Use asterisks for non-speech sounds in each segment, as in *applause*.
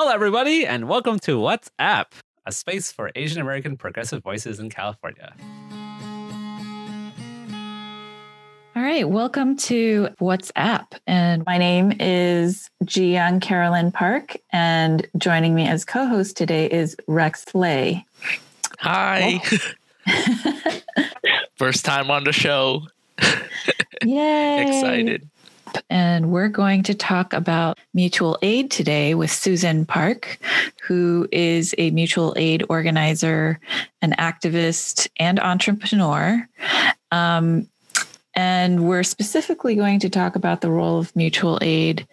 Hello, everybody, and welcome to What's App, a space for Asian American progressive voices in California. All right, welcome to What's App. And my name is Jiyoung Carolyn Park. And joining me as co host today is Rex Lay. Hi. Oh. *laughs* *laughs* First time on the show. Yay. *laughs* Excited. And we're going to talk about mutual aid today with Susan Park, who is a mutual aid organizer, an activist, and entrepreneur. Um, and we're specifically going to talk about the role of mutual aid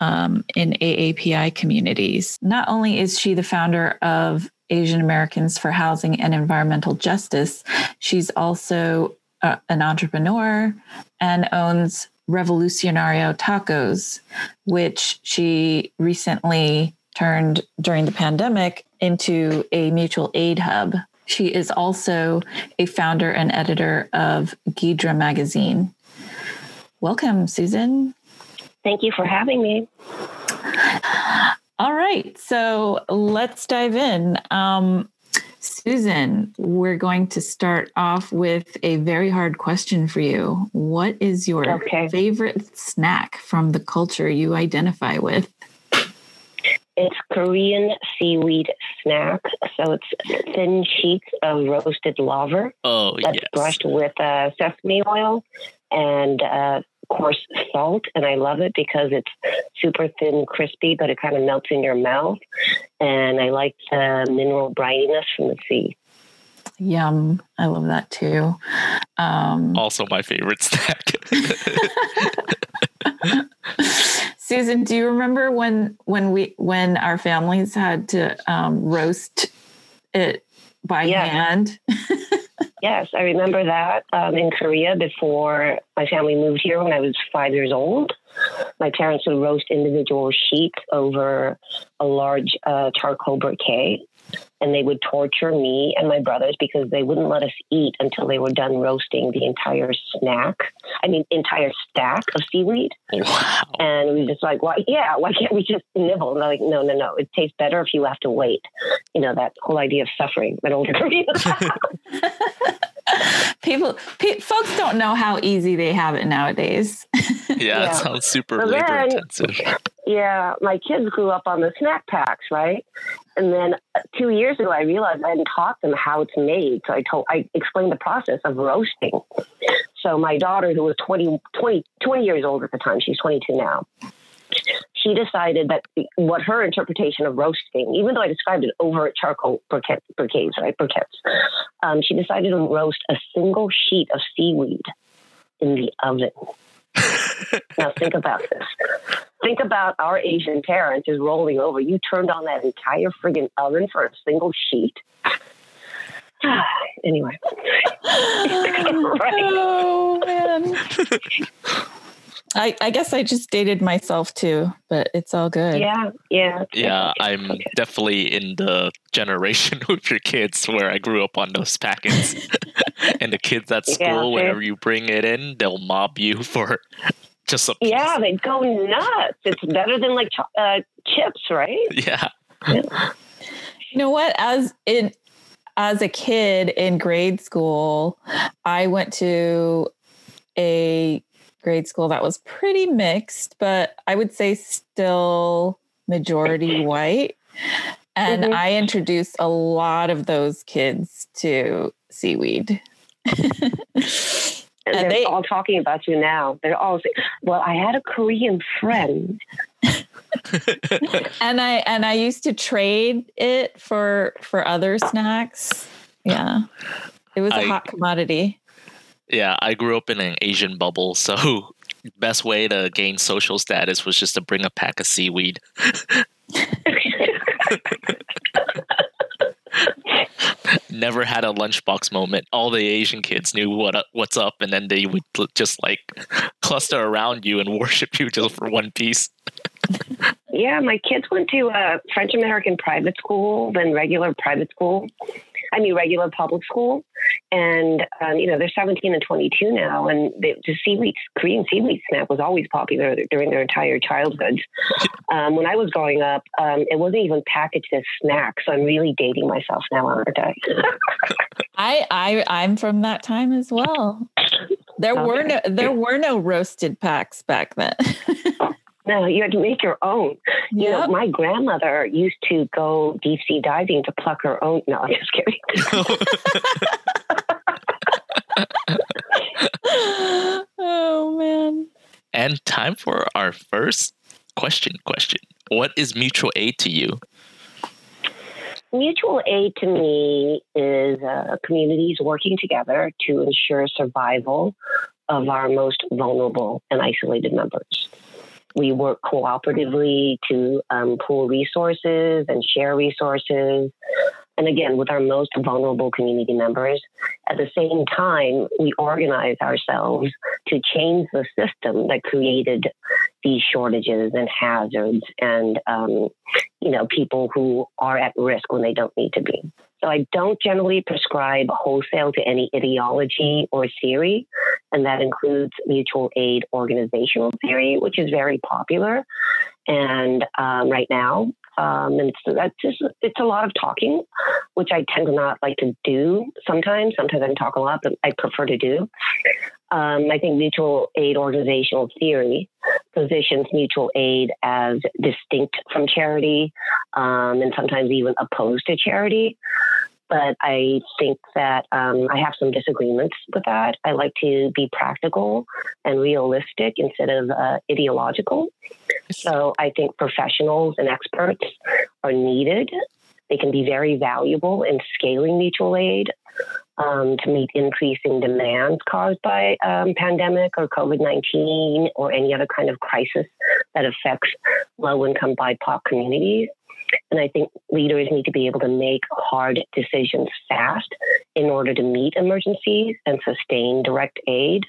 um, in AAPI communities. Not only is she the founder of Asian Americans for Housing and Environmental Justice, she's also uh, an entrepreneur and owns Revolutionario Tacos, which she recently turned during the pandemic into a mutual aid hub. She is also a founder and editor of Ghidra magazine. Welcome, Susan. Thank you for having me. All right, so let's dive in. Um, Susan, we're going to start off with a very hard question for you. What is your Okay. favorite snack from the culture you identify with? It's Korean seaweed snack. So it's thin sheets of roasted laver Oh, that's yes. brushed with uh, sesame oil and, uh, of course, salt. And I love it because it's super thin, crispy, but it kind of melts in your mouth. And I like the mineral brininess from the sea. Yum. I love that too. Um, Also, my favorite snack. *laughs* Susan, do you remember when when we when our families had to um, roast it by Yeah. hand? *laughs* Yes, I remember that um, in Korea before my family moved here when I was five years old. My parents would roast individual sheep over a large uh, charcoal briquet, and they would torture me and my brothers because they wouldn't let us eat until they were done roasting the entire snack. I mean, entire stack of seaweed. wow. And we were just like, why? Yeah, why can't we just nibble? And they're like, no, no, no. It tastes better if you have to wait. You know that whole idea of suffering that older *laughs* Koreans. *laughs* People, pe- folks don't know how easy they have it nowadays. *laughs* Yeah, Yeah. that sounds super But labor then- intensive. Yeah, my kids grew up on the snack packs, right? And then uh, two years ago, I realized I hadn't taught them how it's made. So I told, I explained the process of roasting. So my daughter, who was 20, 20, 20 years old at the time, she's 22 now. She decided that what her interpretation of roasting, even though I described it over charcoal briquette, briquettes, right, briquettes, um, she decided to roast a single sheet of seaweed in the oven. *laughs* now think about this. Think about our Asian parents is rolling over. You turned on that entire friggin' oven for a single sheet. *sighs* anyway, *sighs* *laughs* Oh man. *laughs* I, I guess I just dated myself too, but it's all good. yeah, yeah, Yeah, I'm okay. definitely in the generation *laughs* with your kids where I grew up on those packets. and the kids at Yeah, school, whenever you bring it in, they'll mob you for just a piece. Yeah, they go nuts. It's *laughs* better than like cho- uh, chips, right? Yeah. You know what? As in as a kid in grade school, I went to a grade school that was pretty mixed, but I would say still majority *laughs* white. And Mhm. I introduced a lot of those kids to seaweed. *laughs* And, And they're they- all talking about you now. They're all saying, "Well, I had a Korean friend." *laughs* and I and I used to trade it for for other snacks. Yeah. It was a I- hot commodity. Yeah, I grew up in an Asian bubble, so *laughs* best way to gain social status was just to bring a pack of seaweed. *laughs* Never had a lunchbox moment. All the Asian kids knew what uh, what's up, and then they would just like cluster around you and *laughs* worship you just for one piece. Yeah, my kids went to a French American private school, then regular private school. I mean, regular public school. And, um, you know, they're 17 and 22 now. And they, the seaweed, Korean seaweed snack was always popular during their entire childhoods. *laughs* Um, when I was growing up, um, it wasn't even packaged as snacks. So I'm really dating myself now, aren't I? *laughs* I, I, I'm from that time as well. There okay. were no, there were no roasted packs back then. *laughs* No, you had to make your own. You know, my grandmother used to go deep sea diving to pluck her own. No, I'm just kidding. *laughs* oh man. And time for our first question question. What is mutual aid to you? Mutual aid to me is uh, communities working together to ensure survival of our most vulnerable and isolated members. We work cooperatively to um, pool resources and share resources. And again, with our most vulnerable community members, at the same time, we organize ourselves to change the system that created these shortages and hazards and, um, you know, people who are at risk when they don't need to be. So I don't generally prescribe wholesale to any ideology or theory, and that includes mutual aid organizational theory, which is very popular. And um, right now, um, and it's that's just it's a lot of talking, which I tend to not like to do sometimes. Sometimes I talk a lot, but I prefer to do. Um, I think mutual aid organizational theory positions mutual aid as distinct from charity um, and sometimes even opposed to charity. But I think that um, I have some disagreements with that. I like to be practical and realistic instead of uh, ideological. So I think professionals and experts are needed. They can be very valuable in scaling mutual aid um, to meet increasing demands caused by um, pandemic or COVID 19 or any other kind of crisis that affects low income BIPOC communities. And I think leaders need to be able to make hard decisions fast in order to meet emergencies and sustain direct aid.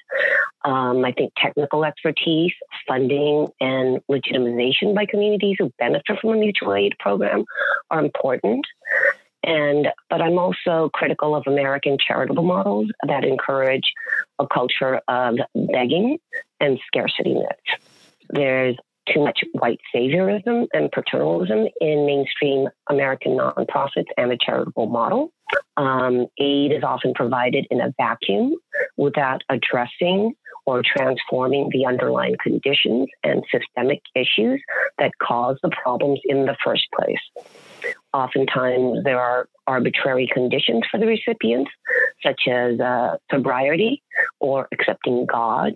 Um, I think technical expertise, funding, and legitimization by communities who benefit from a mutual aid program are important. And but I'm also critical of American charitable models that encourage a culture of begging and scarcity myths. There's too much white saviorism and paternalism in mainstream American nonprofits and the charitable model. Um, aid is often provided in a vacuum without addressing or transforming the underlying conditions and systemic issues that cause the problems in the first place. Oftentimes, there are arbitrary conditions for the recipients, such as uh, sobriety or accepting God.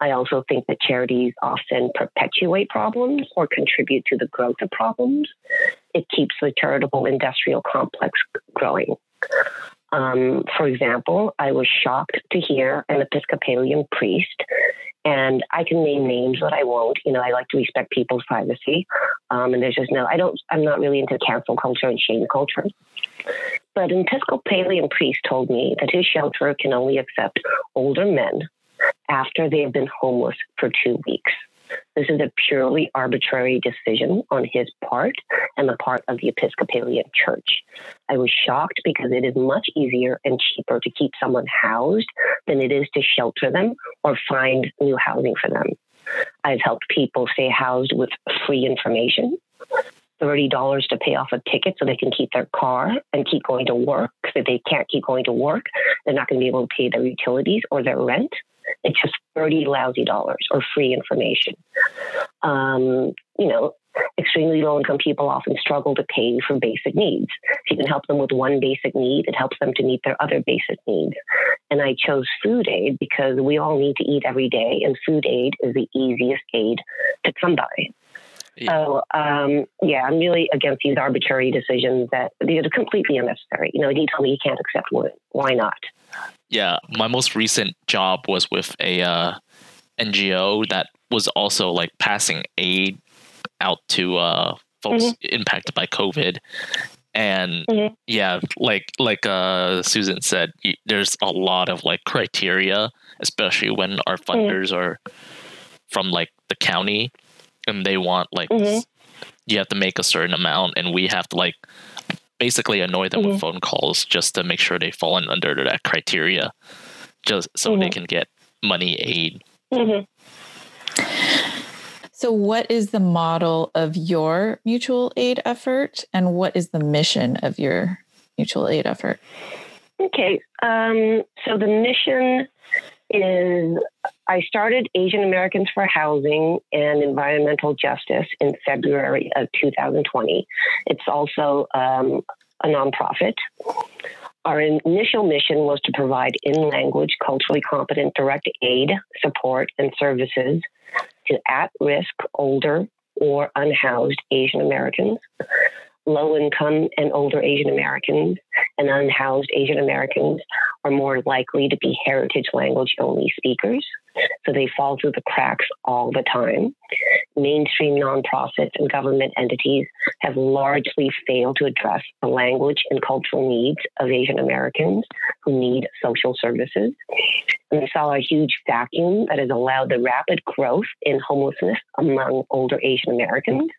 I also think that charities often perpetuate problems or contribute to the growth of problems. It keeps the charitable industrial complex growing. Um, for example, I was shocked to hear an Episcopalian priest and I can name names, but I won't. You know, I like to respect people's privacy. Um, and there's just no, I don't, I'm not really into cancel culture and shame culture. But an Episcopalian priest told me that his shelter can only accept older men after they have been homeless for two weeks. This is a purely arbitrary decision on his part and the part of the Episcopalian Church. I was shocked because it is much easier and cheaper to keep someone housed than it is to shelter them or find new housing for them. I've helped people stay housed with free information. $30 to pay off a ticket so they can keep their car and keep going to work. If they can't keep going to work, they're not going to be able to pay their utilities or their rent. It's just 30 lousy dollars or free information. Um, you know, extremely low income people often struggle to pay for basic needs. If you can help them with one basic need, it helps them to meet their other basic needs. And I chose food aid because we all need to eat every day, and food aid is the easiest aid to come by. Yeah. So, um, yeah, I'm really against these arbitrary decisions that they're completely unnecessary. You know, you tell me you can't accept women. Why not? Yeah, my most recent job was with a uh, NGO that was also like passing aid out to uh, folks mm-hmm. impacted by COVID. And mm-hmm. yeah, like like uh, Susan said, there's a lot of like criteria, especially when our mm-hmm. funders mm-hmm. are from like the county, and they want like mm-hmm. you have to make a certain amount, and we have to like basically annoy them Mhm. with phone calls just to make sure they fall in under that criteria, just so they Mhm. can get money aid. hmm So, what is the model of your mutual aid effort, and what is the mission of your mutual aid effort? Okay. Um, so the mission is I started Asian Americans for Housing and Environmental Justice in February of 2020. It's also um, a nonprofit. Our initial mission was to provide in language, culturally competent direct aid, support, and services to at risk, older, or unhoused Asian Americans, low income and older Asian Americans, and unhoused Asian Americans are more likely to be heritage language only speakers. So they fall through the cracks all the time. Mainstream nonprofits and government entities have largely failed to address the language and cultural needs of Asian Americans who need social services. And we saw a huge vacuum that has allowed the rapid growth in homelessness among older Asian Americans.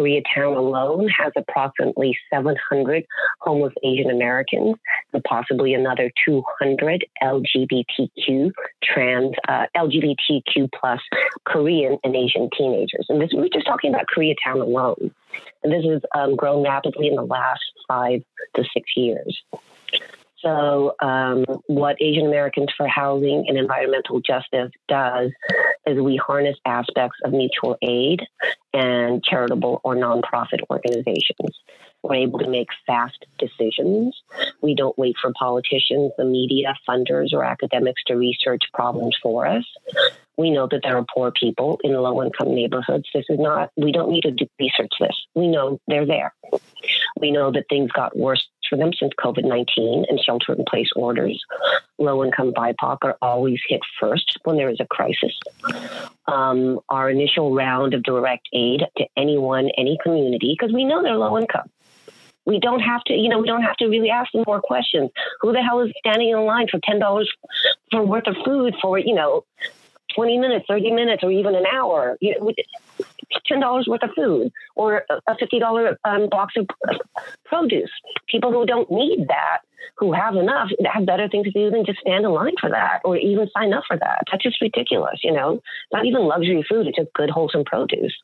Koreatown alone has approximately 700 homeless Asian Americans and possibly another 200 LGBTQ trans uh, LGBTQ plus Korean and Asian teenagers. And this we're just talking about Koreatown alone. And this has um, grown rapidly in the last five to six years. So, um, what Asian Americans for Housing and Environmental Justice does is we harness aspects of mutual aid and charitable or nonprofit organizations. We're able to make fast decisions. We don't wait for politicians, the media, funders, or academics to research problems for us. We know that there are poor people in low income neighborhoods. This is not, we don't need to research this. We know they're there. We know that things got worse for them since COVID 19 and shelter in place orders. Low income BIPOC are always hit first when there is a crisis. Um, our initial round of direct aid to anyone, any community, because we know they're low income. We don't have to, you know, we don't have to really ask them more questions. Who the hell is standing in line for ten dollars for worth of food for, you know, twenty minutes, thirty minutes, or even an hour? You know, ten dollars worth of food or a fifty dollar um, box of produce. People who don't need that, who have enough, have better things to do than just stand in line for that or even sign up for that. That's just ridiculous. You know, not even luxury food; it's just good, wholesome produce.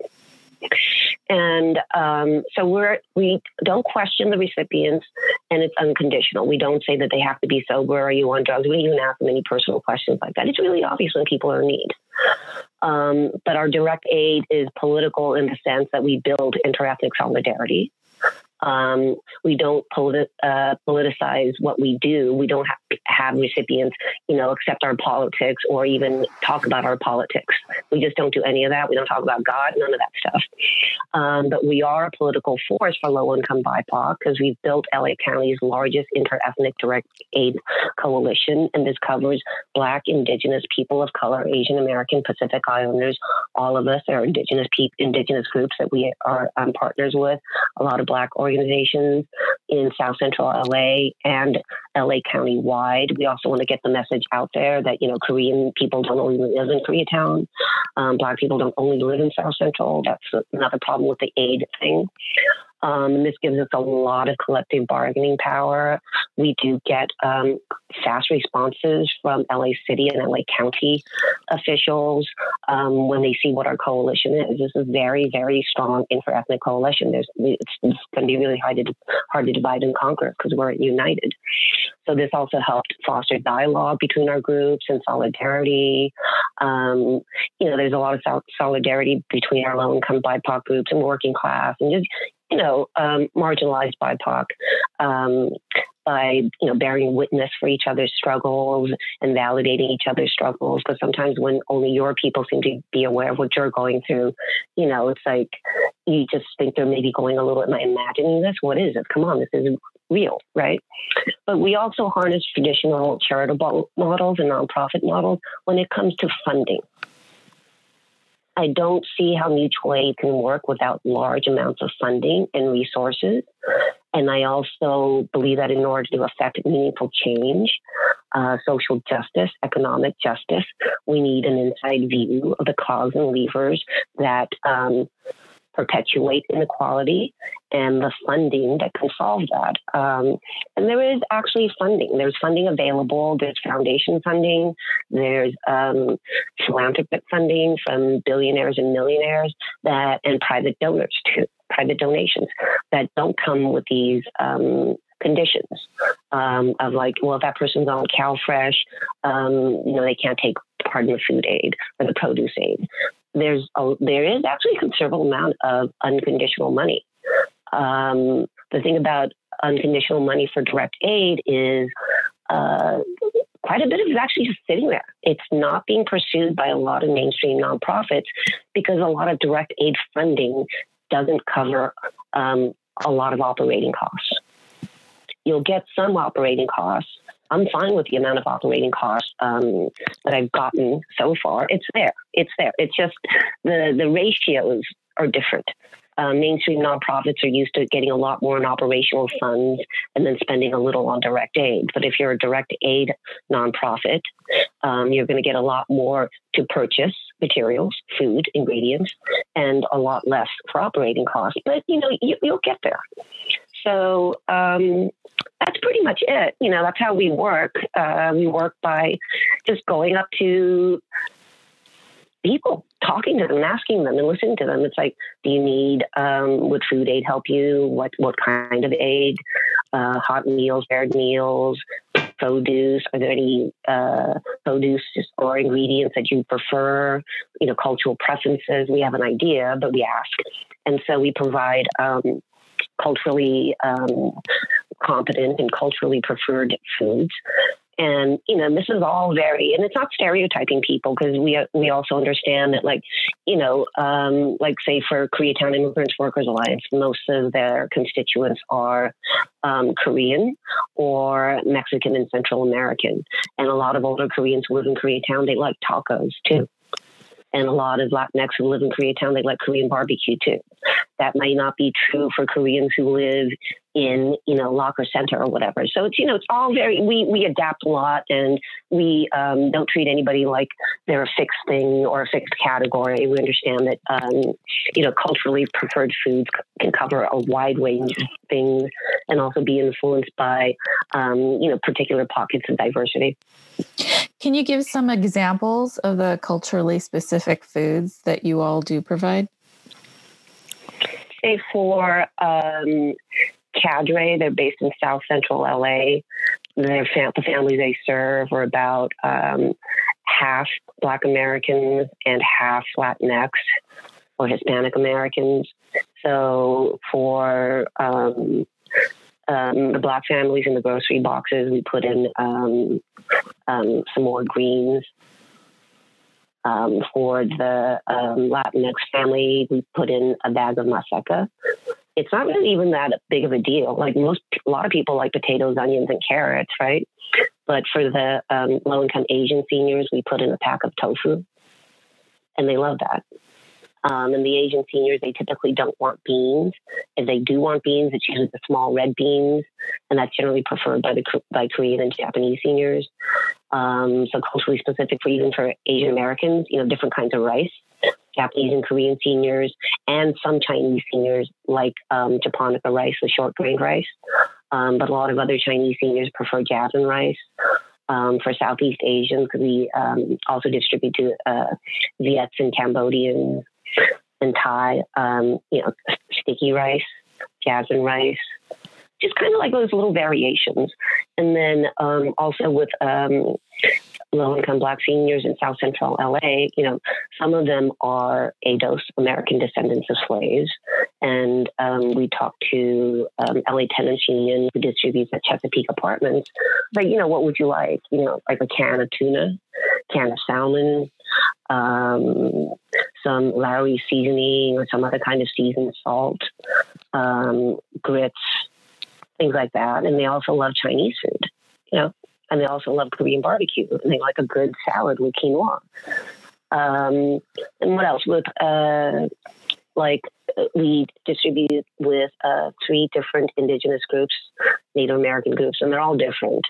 And um, so we're we don't question the recipients, and it's unconditional. We don't say that they have to be sober. Are you on drugs? We don't even ask them any personal questions like that. It's really obvious when people are in need. Um, but our direct aid is political in the sense that we build interethnic solidarity. Um, we don't politi- uh, politicize what we do. We don't have, have recipients, you know, accept our politics or even talk about our politics. We just don't do any of that. We don't talk about God, none of that stuff. Um, but we are a political force for low income BIPOC because we've built LA County's largest interethnic direct aid coalition, and this covers Black, Indigenous, people of color, Asian American, Pacific Islanders. All of us are Indigenous pe- Indigenous groups that we are um, partners with. A lot of Black organizations in South Central LA and LA County wide. We also want to get the message out there that you know Korean people don't only live in Koreatown. Um, Black people don't only live in South Central. That's another problem with the aid thing. Um, this gives us a lot of collective bargaining power. We do get um, fast responses from LA City and LA County officials um, when they see what our coalition is. This is a very, very strong interethnic coalition. There's, it's, it's going to be really hard to, hard to divide and conquer because we're united. So this also helped foster dialogue between our groups and solidarity. Um, you know, there's a lot of sol- solidarity between our low-income BIPOC groups and working class, and just you know, um, marginalized BIPOC. Um, by you know bearing witness for each other's struggles and validating each other's struggles. Because sometimes when only your people seem to be aware of what you're going through you know it's like you just think they're maybe going a little am i imagining this? What is it come on this is real right? But we also harness traditional charitable models and nonprofit models when it comes to funding I don't see how mutual aid can work without large amounts of funding and resources. And I also believe that in order to affect meaningful change, uh, social justice, economic justice, we need an inside view of the cause and levers that um, perpetuate inequality and the funding that can solve that. Um, and there is actually funding. There's funding available. There's foundation funding. There's um, philanthropic funding from billionaires and millionaires that and private donors too, private donations that don't come with these um, conditions um, of like, well, if that person's on CalFresh, um, you know, they can't take part in the food aid or the produce aid. There's a, there is actually a considerable amount of unconditional money. Um, the thing about unconditional money for direct aid is uh, quite a bit of it is actually just sitting there. It's not being pursued by a lot of mainstream nonprofits because a lot of direct aid funding doesn't cover um, a lot of operating costs. You'll get some operating costs. I'm fine with the amount of operating costs um, that I've gotten so far. It's there. It's there. It's just the the ratios are different. Uh, mainstream nonprofits are used to getting a lot more in operational funds and then spending a little on direct aid. But if you're a direct aid nonprofit, um, you're going to get a lot more to purchase materials, food, ingredients, and a lot less for operating costs. But you know, you, will get there. So um, that's pretty much it. You know, that's how we work. Uh, we work by just going up to people, talking to them, asking them, and listening to them. It's like, do you need? Um, would food aid help you? What what kind of aid? Uh, hot meals, paired meals, produce. Are there any uh, produce or ingredients that you prefer? You know, cultural preferences. We have an idea, but we ask, and so we provide. Um, culturally um, competent and culturally preferred foods. And you know, this is all very, and it's not stereotyping people because we we also understand that, like, you know, um, like say for Koreatown Immigrants Workers Alliance, most of their constituents are um, Korean or Mexican and Central American, and a lot of older Koreans who live in Koreatown they like tacos too. And a lot of Latinx who live in Koreatown, they like Korean barbecue too. That might not be true for Koreans who live in, you know, La Crescenta or whatever. So it's, you know, it's all very, we, we adapt a lot and we um, don't treat anybody like they're a fixed thing or a fixed category. We understand that, um, you know, culturally preferred foods can cover a wide range of things and also be influenced by, um, you know, particular pockets of diversity. Can you give some examples of the culturally specific foods that you all do provide? Say for um, Cadre, they're based in South Central LA. Their fam- the families they serve are about um, half Black Americans and half Latinx or Hispanic Americans. So for um, um, the black families in the grocery boxes, we put in um, um, some more greens. Um, for the um, Latinx family, we put in a bag of maseca. It's not really even that big of a deal. Like most, a lot of people like potatoes, onions, and carrots, right? But for the um, low income Asian seniors, we put in a pack of tofu, and they love that. Um, and the Asian seniors, they typically don't want beans. If they do want beans, it's usually the small red beans, and that's generally preferred by the by Korean and Japanese seniors. Um, so culturally specific for even for Asian Americans, you know, different kinds of rice. Japanese and Korean seniors, and some Chinese seniors like um, japonica rice, the short grain rice. Um, but a lot of other Chinese seniors prefer jasmine rice. Um, for Southeast Asians, we um, also distribute to uh, Viets and Cambodians, and Thai, um, you know, sticky rice, jasmine rice, just kind of like those little variations. And then um, also with um, low income black seniors in South Central LA, you know, some of them are ADOS, American descendants of slaves. And um, we talked to um, LA Tenants Union, who distributes at Chesapeake Apartments. Like, you know, what would you like? You know, like a can of tuna, can of salmon, um, some Lawry seasoning or some other kind of seasoned salt, um, grits, things like that. And they also love Chinese food, you know, and they also love Korean barbecue and they like a good salad with quinoa. Um, and what else? With uh, like we distribute with uh, three different indigenous groups, Native American groups, and they're all different.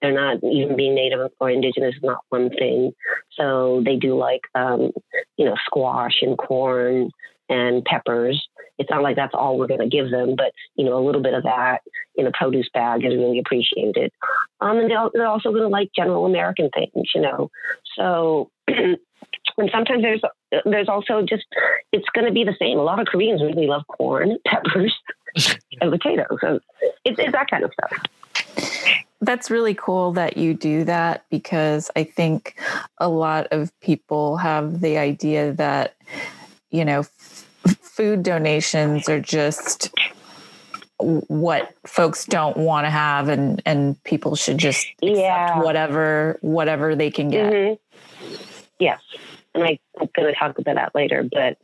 They're not even being Native or indigenous is not one thing. So they do like um, you know squash and corn and peppers. It's not like that's all we're going to give them, but you know, a little bit of that in a produce bag is really appreciated. Um, and they're also going to like general American things, you know. So, *clears throat* and sometimes there's there's also just it's going to be the same. A lot of Koreans really love corn, *laughs* peppers, *laughs* and potatoes. So it's, it's that kind of stuff. That's really cool that you do that because I think a lot of people have the idea that, you know, f- food donations are just what folks don't want to have and and people should just accept Yeah. whatever whatever they can get. Mm-hmm. Yes, and I'm going to talk about that later. But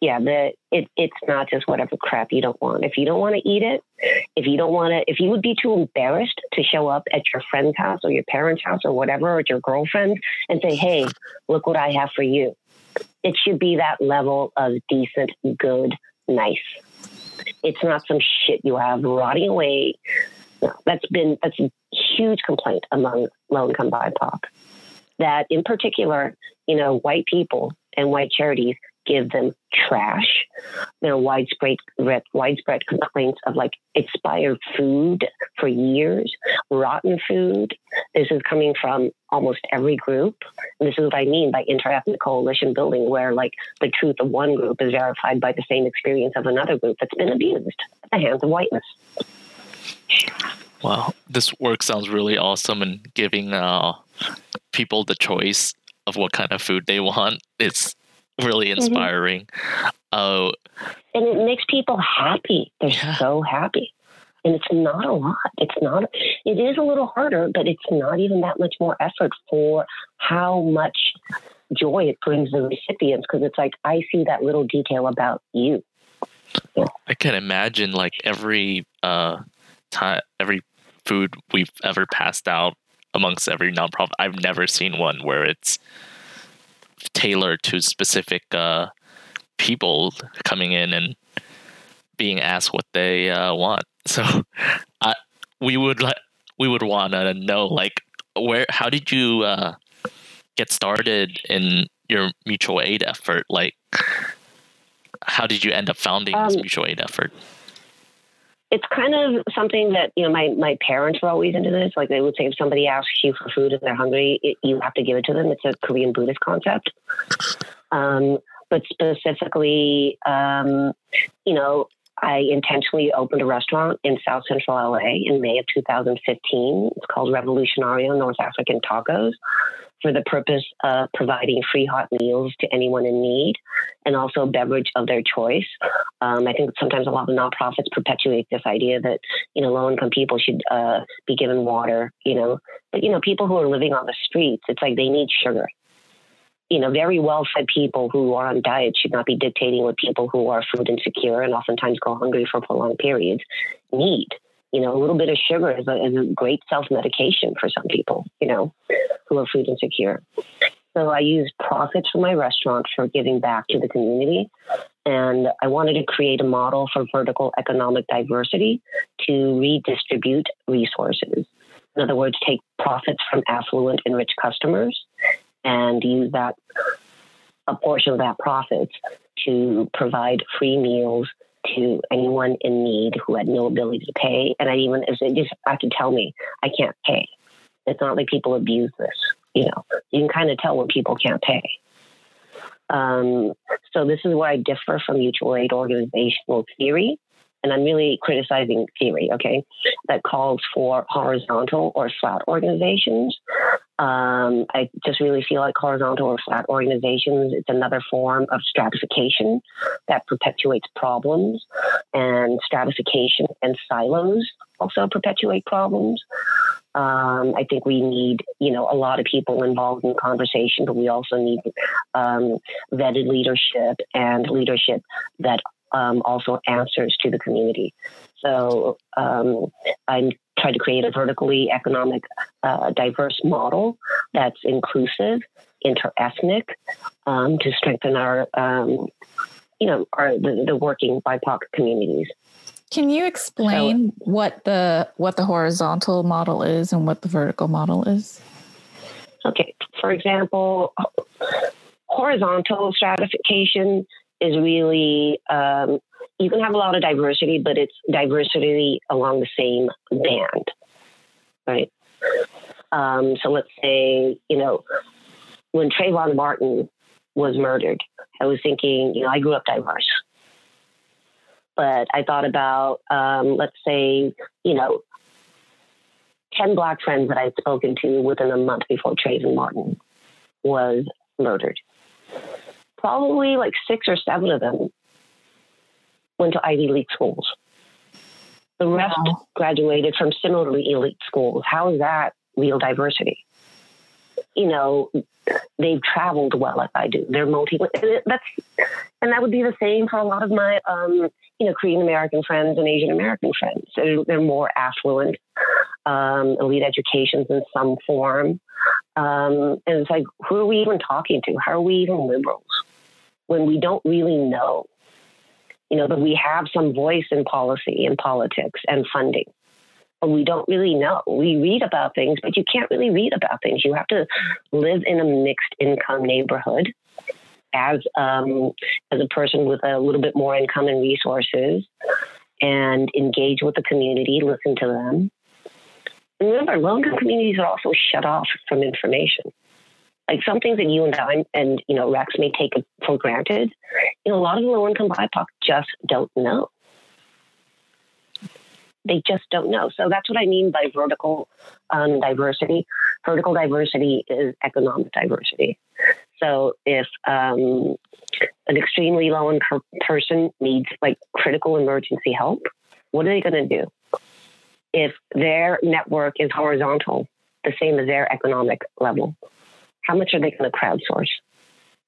yeah, the it it's not just whatever crap you don't want. If you don't want to eat it, if you don't want to, if you would be too embarrassed to show up at your friend's house or your parents' house or whatever, or at your girlfriend and say, "Hey, look what I have for you," it should be that level of decent, good, nice. It's not some shit you have rotting away. No, that's been that's a huge complaint among low income BIPOC. That in particular, you know, white people and white charities give them trash. There are widespread widespread complaints of like expired food for years, rotten food. This is coming from almost every group. And this is what I mean by interethnic coalition building, where like the truth of one group is verified by the same experience of another group that's been abused at the hands of whiteness. Wow, this work sounds really awesome and giving uh, people the choice of what kind of food they want. It's really inspiring. Uh, and it makes people happy. They're Yeah. so happy. And it's not a lot. It's not, it is a little harder, but it's not even that much more effort for how much joy it brings the recipients. Cause it's like, I see that little detail about you. I can imagine like every uh, time, every food we've ever passed out amongst every nonprofit. I've never seen one where it's tailored to specific uh, people coming in and being asked what they uh, want. *laughs* So, I we would like we would want to know like where how did you uh, get started in your mutual aid effort? Like, how did you end up founding this Um, mutual aid effort? It's kind of something that, you know, my, my parents were always into this. Like they would say, if somebody asks you for food and they're hungry, it, you have to give it to them. It's a Korean Buddhist concept. Um, but specifically, um, you know, I intentionally opened a restaurant in South Central LA in May of 2015. It's called Revolutionario North African Tacos for the purpose of providing free hot meals to anyone in need and also beverage of their choice. Um, I think sometimes a lot of nonprofits perpetuate this idea that, you know, low income people should uh, be given water, you know, but, you know, people who are living on the streets, it's like they need sugar you know, very well fed people who are on diet should not be dictating what people who are food insecure and oftentimes go hungry for prolonged periods need. You know, a little bit of sugar is a, is a great self medication for some people, you know, who are food insecure. So I used profits from my restaurant for giving back to the community. And I wanted to create a model for vertical economic diversity to redistribute resources. In other words, take profits from affluent and rich customers and use that a portion of that profits to provide free meals to anyone in need who had no ability to pay. And I even if they just have to tell me I can't pay. It's not like people abuse this. You know, you can kind of tell when people can't pay. Um, so this is where I differ from mutual aid organizational theory. And I'm really criticizing theory, okay, that calls for horizontal or flat organizations. Um, I just really feel like horizontal or flat organizations, it's another form of stratification that perpetuates problems. And stratification and silos also perpetuate problems. Um, I think we need, you know, a lot of people involved in conversation, but we also need um, vetted leadership and leadership that um, also answers to the community. So um, I'm trying to create a vertically economic, uh, diverse model that's inclusive, interethnic, um, to strengthen our, um, you know, our the, the working BIPOC communities. Can you explain what the what the horizontal model is and what the vertical model is? Okay, for example, horizontal stratification is really um, you can have a lot of diversity, but it's diversity along the same band, right? Um, so let's say you know when Trayvon Martin was murdered, I was thinking, you know, I grew up diverse. But I thought about, um, let's say, you know, 10 black friends that I'd spoken to within a month before Trayvon Martin was murdered. Probably like six or seven of them went to Ivy League schools. The rest wow. graduated from similarly elite schools. How is that real diversity? You know, they've traveled well like I do. They're multi. That's and that would be the same for a lot of my um, you know Korean American friends and Asian American friends. They're, they're more affluent, um, elite educations in some form, um, and it's like who are we even talking to? How are we even liberals when we don't really know? You know, that we have some voice in policy and politics and funding But we don't really know. We read about things, but you can't really read about things. You have to live in a mixed income neighborhood as um, as a person with a little bit more income and resources, and engage with the community, listen to them. Remember, low income communities are also shut off from information. Like some things that you and I and you know Rex may take for granted, you know, a lot of the low income BIPOC just don't know they just don't know. So that's what I mean by vertical um, diversity. Vertical diversity is economic diversity. So if um, an extremely low income person needs like critical emergency help, what are they going to do? If their network is horizontal, the same as their economic level, how much are they going to crowdsource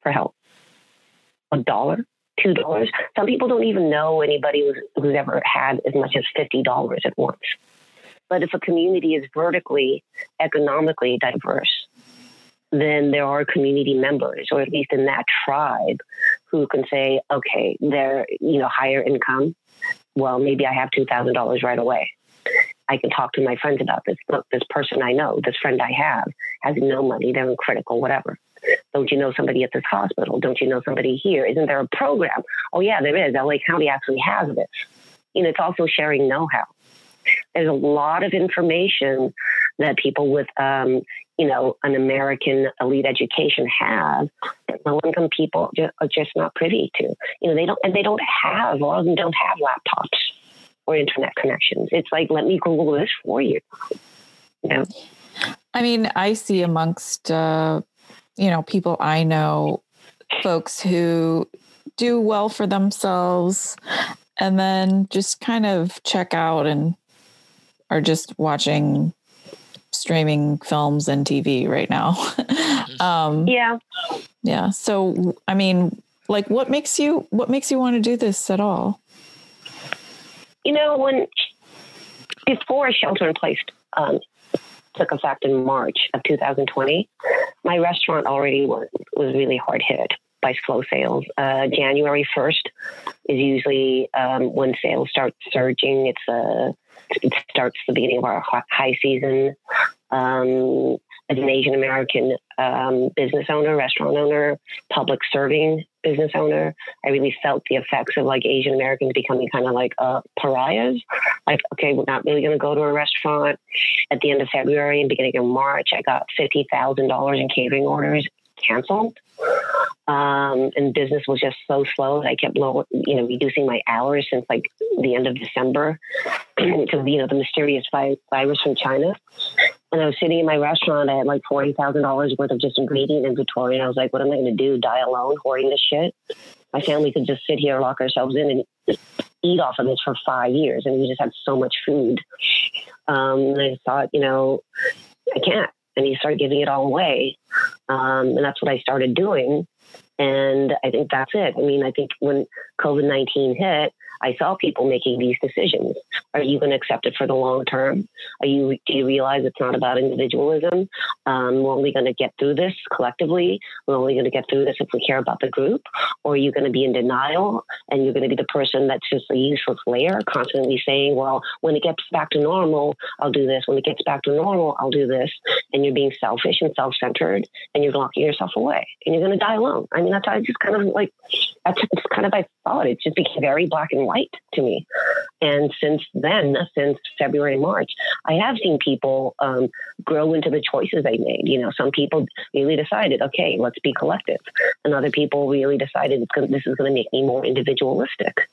for help? A dollar? two dollars. Some people don't even know anybody who's, who's ever had as much as fifty dollars at once. But if a community is vertically, economically diverse, then there are community members, or at least in that tribe, who can say, okay, they're you know higher income. Well, maybe I have two thousand dollars right away. I can talk to my friends about this. Look, this person I know, this friend I have, has no money. They're in critical, whatever. Don't you know somebody at this hospital? Don't you know somebody here? Isn't there a program? Oh, yeah, there is. LA County actually has this. You know, it's also sharing know how. There's a lot of information that people with, um, you know, an American elite education have that low income people are just not privy to. You know, they don't, and they don't have, a lot of them don't have laptops or internet connections. It's like, let me Google this for you. You know? I mean, I see amongst uh, you know, people I know, folks who do well for themselves and then just kind of check out and are just watching streaming films and TV right now. *laughs* um, yeah. Yeah. So, I mean, like what makes you, what makes you want to do this at all? You know, when before shelter in place um, took effect in March of 2020, my restaurant already was, was really hard hit by slow sales. Uh, January 1st is usually um, when sales start surging. It's a uh, it starts the beginning of our high season. Um, as an Asian American um, business owner, restaurant owner, public serving business owner, I really felt the effects of like Asian Americans becoming kind of like uh, pariahs. Like, okay, we're not really going to go to a restaurant. At the end of February and beginning of March, I got fifty thousand dollars in catering orders canceled. Um, and business was just so slow that I kept low, you know, reducing my hours since like the end of December because you know the mysterious virus from China. And I was sitting in my restaurant, I had like forty thousand dollars worth of just ingredient inventory, and I was like, "What am I going to do? Die alone, hoarding this shit?" My family could just sit here, lock ourselves in, and eat off of this for five years, and we just had so much food. Um, and I thought, you know, I can't and he started giving it all away. Um, and that's what I started doing. And I think that's it. I mean, I think when COVID 19 hit, I saw people making these decisions. Are you going to accept it for the long term? Are you do you realize it's not about individualism? Um, we're only going to get through this collectively. We're only going to get through this if we care about the group. Or are you going to be in denial and you're going to be the person that's just a useless layer, constantly saying, "Well, when it gets back to normal, I'll do this. When it gets back to normal, I'll do this." and you're being selfish and self-centered and you're locking yourself away and you're going to die alone. I mean, that's how I just kind of like, that's kind of, I thought it just became very black and white to me. And since then, since February, March, I have seen people um, grow into the choices they made. You know, some people really decided, okay, let's be collective. And other people really decided gonna, this is going to make me more individualistic.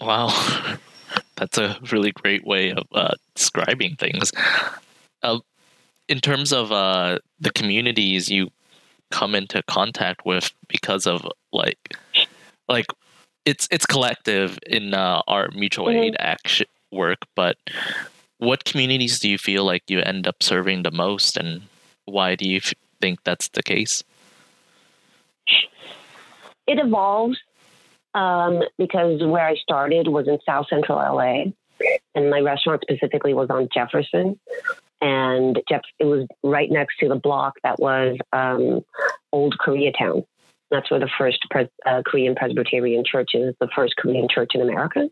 Wow. *laughs* That's a really great way of uh, describing things. Uh, in terms of uh, the communities you come into contact with because of like like it's it's collective in uh, our mutual mm-hmm. aid action work but what communities do you feel like you end up serving the most and why do you f- think that's the case it evolves um, because where i started was in south central la and my restaurant specifically was on jefferson and Jeff, it was right next to the block that was um, old Koreatown. That's where the first Pres- uh, Korean Presbyterian church is, the first Korean church in America.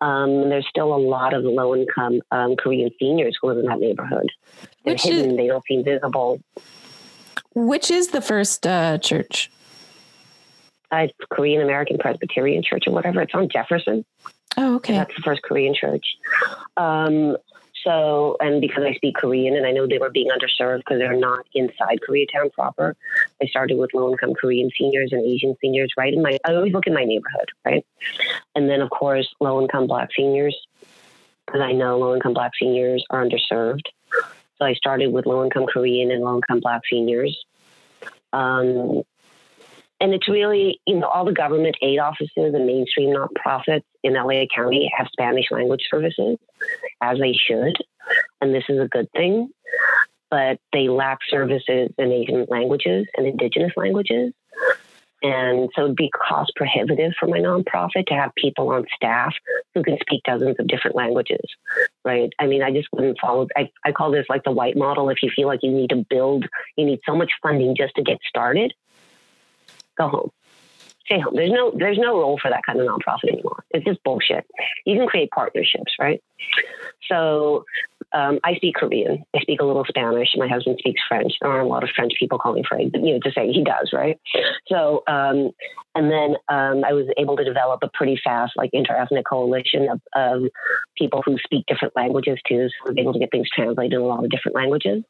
Um, there's still a lot of low income um, Korean seniors who live in that neighborhood. They're which hidden, is, they don't seem visible. Which is the first uh, church? Uh, Korean American Presbyterian Church or whatever. It's on Jefferson. Oh, okay. That's the first Korean church. Um, so, and because I speak Korean and I know they were being underserved because they're not inside Koreatown proper, I started with low income Korean seniors and Asian seniors, right? In my, I always look in my neighborhood, right? And then, of course, low income Black seniors, because I know low income Black seniors are underserved. So I started with low income Korean and low income Black seniors. Um, and it's really, you know, all the government aid offices and mainstream nonprofits in LA County have Spanish language services, as they should. And this is a good thing. But they lack services in Asian languages and indigenous languages. And so it'd be cost prohibitive for my nonprofit to have people on staff who can speak dozens of different languages, right? I mean, I just wouldn't follow. I, I call this like the white model. If you feel like you need to build, you need so much funding just to get started, go home. Stay home. There's no there's no role for that kind of nonprofit anymore. It's just bullshit. You can create partnerships, right? So um, I speak Korean. I speak a little Spanish. My husband speaks French. There aren't a lot of French people calling for it, you know, to say he does, right? So, um, and then um, I was able to develop a pretty fast, like, interethnic coalition of, of people who speak different languages too. So I able to get things translated in a lot of different languages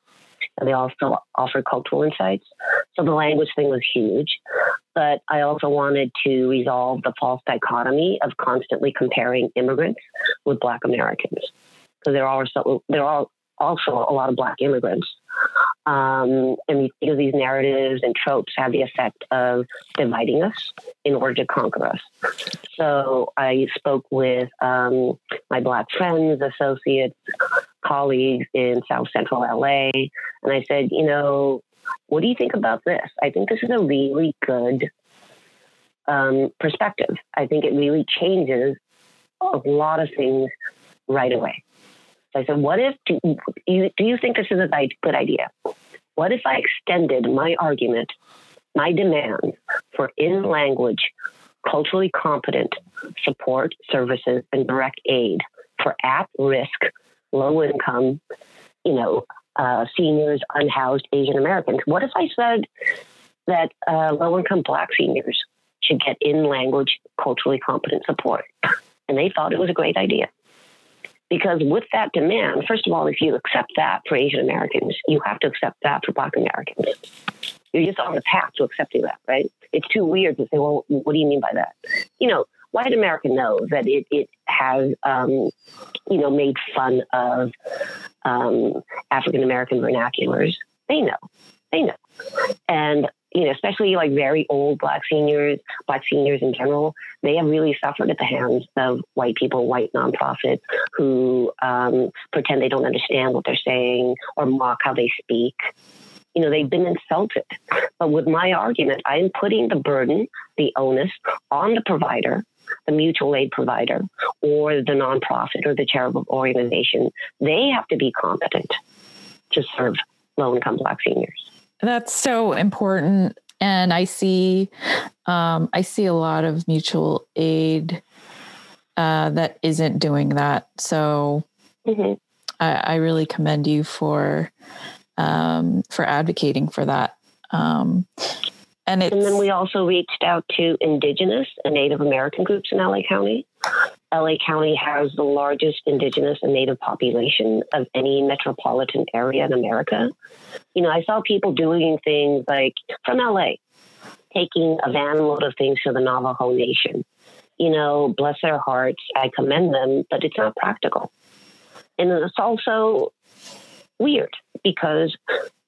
and they also offer cultural insights. So the language thing was huge. But I also wanted to resolve the false dichotomy of constantly comparing immigrants with Black Americans. Because there are so there are also a lot of Black immigrants. Um, and because these narratives and tropes have the effect of dividing us in order to conquer us. So I spoke with um, my Black friends, associates, colleagues in South Central LA, and I said, you know, what do you think about this? I think this is a really good um, perspective. I think it really changes a lot of things right away. So I said, what if, do you, do you think this is a good idea? What if I extended my argument, my demand for in language, culturally competent support services and direct aid for at risk, low income, you know, uh, seniors, unhoused Asian Americans? What if I said that uh, low income Black seniors should get in language, culturally competent support? And they thought it was a great idea. Because with that demand, first of all, if you accept that for Asian Americans, you have to accept that for Black Americans. You're just on the path to accepting that, right? It's too weird to say, well, what do you mean by that? You know, white America knows that it, it has, um, you know, made fun of um, African American vernaculars. They know. They know. And you know, especially like very old black seniors, black seniors in general, they have really suffered at the hands of white people, white nonprofits who um, pretend they don't understand what they're saying or mock how they speak. You know, they've been insulted. But with my argument, I am putting the burden, the onus on the provider, the mutual aid provider, or the nonprofit or the charitable organization. They have to be competent to serve low income black seniors. That's so important. And I see, um, I see a lot of mutual aid uh, that isn't doing that. So, mm-hmm. I, I really commend you for um, for advocating for that. Um, and, and then we also reached out to Indigenous and Native American groups in LA County. LA County has the largest Indigenous and Native population of any metropolitan area in America. You know, I saw people doing things like from LA, taking a van load of things to the Navajo Nation. You know, bless their hearts, I commend them, but it's not practical. And it's also weird because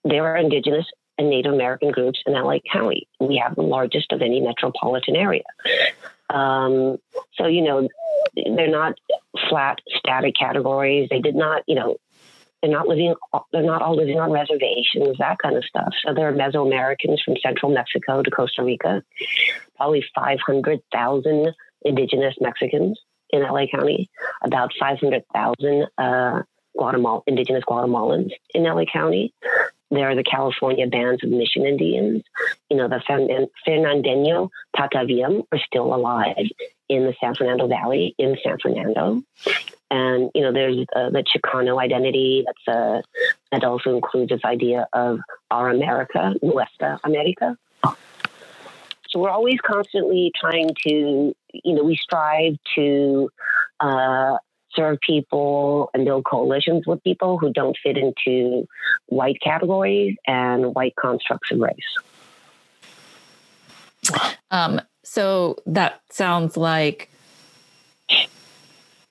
there are Indigenous and Native American groups in LA County. We have the largest of any metropolitan area. Um, so, you know, they're not flat, static categories. They did not, you know, they're not living, they're not all living on reservations, that kind of stuff. So there are Mesoamericans from central Mexico to Costa Rica, probably 500,000 indigenous Mexicans in LA County, about 500,000 uh, Guatemala, indigenous Guatemalans in LA County. There are the California bands of Mission Indians. You know, the Fernandino Tataviam are still alive in the San Fernando Valley in San Fernando. And, you know, there's uh, the Chicano identity that's uh, that also includes this idea of our America, Nuestra America. So we're always constantly trying to, you know, we strive to uh, serve people and build coalitions with people who don't fit into white categories and white constructs of race. Um, so that sounds like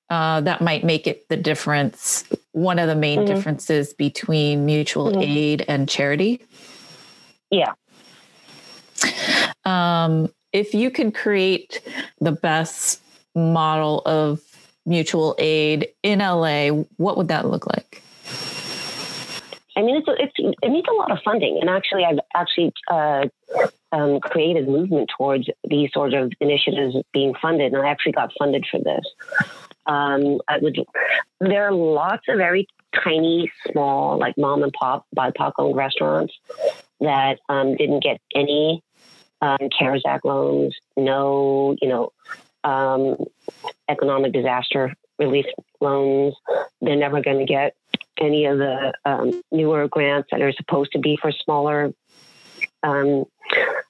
uh, that might make it the difference. One of the main mm-hmm. differences between mutual mm-hmm. aid and charity. Yeah. Um, if you can create the best model of mutual aid in LA, what would that look like? I mean, it's, it's it needs a lot of funding, and actually, I've actually uh, um, created movement towards these sort of initiatives being funded, and I actually got funded for this. Um, I would. There are lots of very tiny, small, like mom and pop BIPOC owned restaurants that um, didn't get any um, CARES Act loans, no, you know, um, economic disaster relief loans. They're never going to get any of the um, newer grants that are supposed to be for smaller um,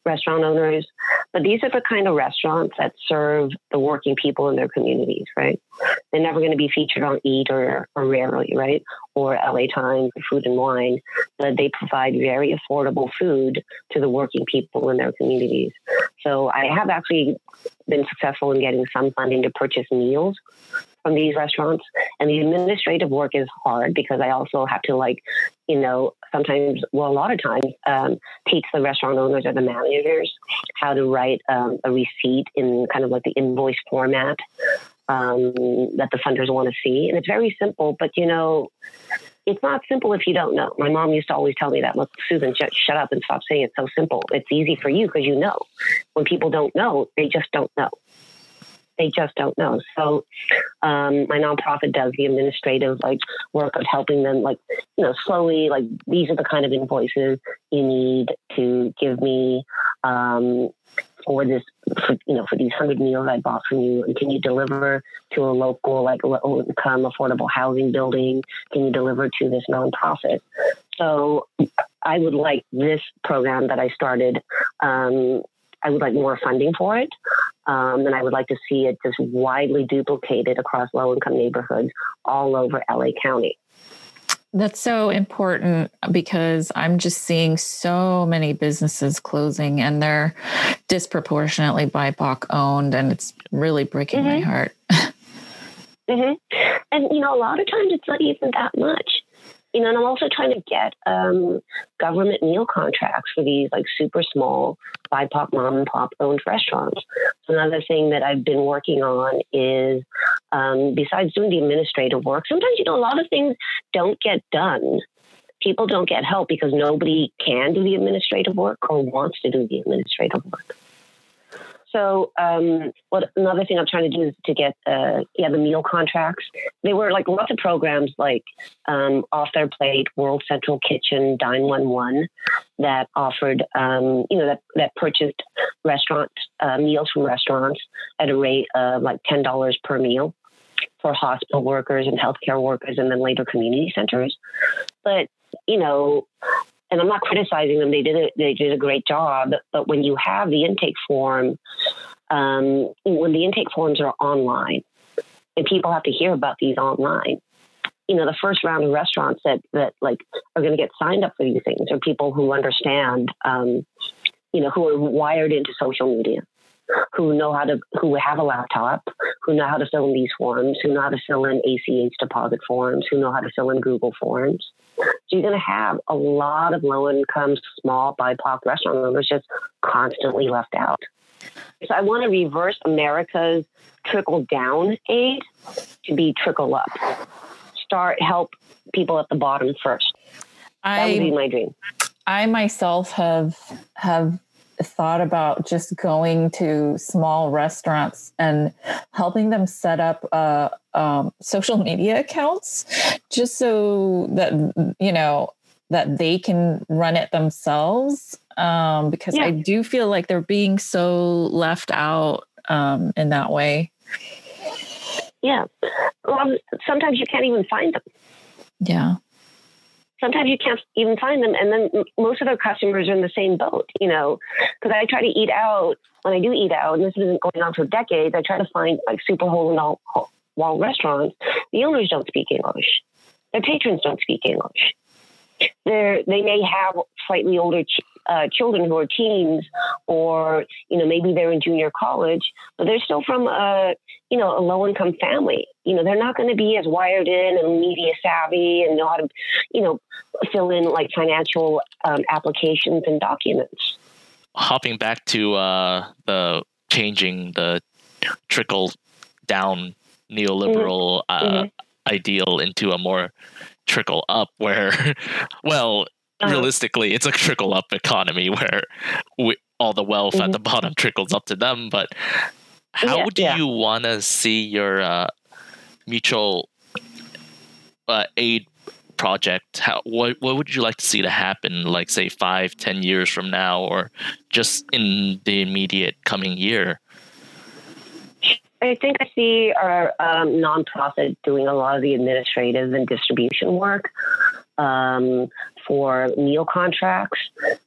restaurant owners. But these are the kind of restaurants that serve the working people in their communities, right? They're never going to be featured on Eater, or Rarely, right? Or LA Times, or Food and Wine. But they provide very affordable food to the working people in their communities. So I have actually been successful in getting some funding to purchase meals from these restaurants. And the administrative work is hard because I also have to like, you know, sometimes, well, a lot of times, um, teach the restaurant owners or the managers how to write um, a receipt in kind of like the invoice format um, that the funders want to see. And it's very simple, but you know, it's not simple if you don't know. My mom used to always tell me that, look, Susan, sh- shut up and stop saying it's so simple. It's easy for you because you know. When people don't know, they just don't know they just don't know. So um, my nonprofit does the administrative like work of helping them like you know slowly like these are the kind of invoices you need to give me um, for this for, you know for these hundred meals I bought from you. And can you deliver to a local like low income affordable housing building? Can you deliver to this nonprofit? So I would like this program that I started um, I would like more funding for it. Um, and I would like to see it just widely duplicated across low income neighborhoods all over LA County. That's so important because I'm just seeing so many businesses closing and they're disproportionately BIPOC owned, and it's really breaking mm-hmm. my heart. *laughs* mm-hmm. And, you know, a lot of times it's not even that much you know, and I'm also trying to get um, government meal contracts for these like super small BIPOC mom and pop owned restaurants. Another thing that I've been working on is um, besides doing the administrative work, sometimes you know a lot of things don't get done. People don't get help because nobody can do the administrative work or wants to do the administrative work. So, um, what another thing I'm trying to do is to get uh, yeah the meal contracts. They were like lots of programs like um, Off Their Plate, World Central Kitchen, Dine One One that offered um, you know that that purchased restaurant uh, meals from restaurants at a rate of like ten dollars per meal for hospital workers and healthcare workers and then later community centers. But, you know, and I'm not criticizing them. They did it. They did a great job. But when you have the intake form, um, when the intake forms are online, and people have to hear about these online, you know, the first round of restaurants that that like are going to get signed up for these things are people who understand, um, you know, who are wired into social media who know how to who have a laptop, who know how to fill in these forms, who know how to fill in ACH deposit forms, who know how to fill in Google forms. So you're going to have a lot of low income, small BIPOC restaurant owners just constantly left out. So I want to reverse America's trickle down aid to be trickle up. Start help people at the bottom first. That would be my dream. I myself have have thought about just going to small restaurants and helping them set up uh, um, social *laughs* media accounts just so that you know that they can run it themselves. Um, because yeah. i do feel like they're being so left out um, in that way. Yeah. Well sometimes you can't even find them. Yeah sometimes you can't even find them. And then most of their customers are in the same boat, you know, because I try to eat out when I do eat out, and this been going on for decades. I try to find like super hole in the wall restaurants. The owners don't speak English. Their patrons don't speak English. They're, they may have slightly older uh, children who are teens, or you know maybe they're in junior college, but they're still from a you know a low income family. You know they're not going to be as wired in and media savvy and know how to you know fill in like financial um, applications and documents. Hopping back to uh, the changing the trickle down neoliberal mm-hmm. Uh, mm-hmm. ideal into a more trickle up where *laughs* well uh-huh. realistically, it's a trickle up economy where we, all the wealth mm-hmm. at the mm-hmm. bottom trickles up to them. But how yeah, do yeah. you want to see your uh, mutual uh, aid project? How what what would you like to see to happen? Like say five, ten years from now, or just in the immediate coming year? I think I see our um, nonprofit doing a lot of the administrative and distribution work um, for meal contracts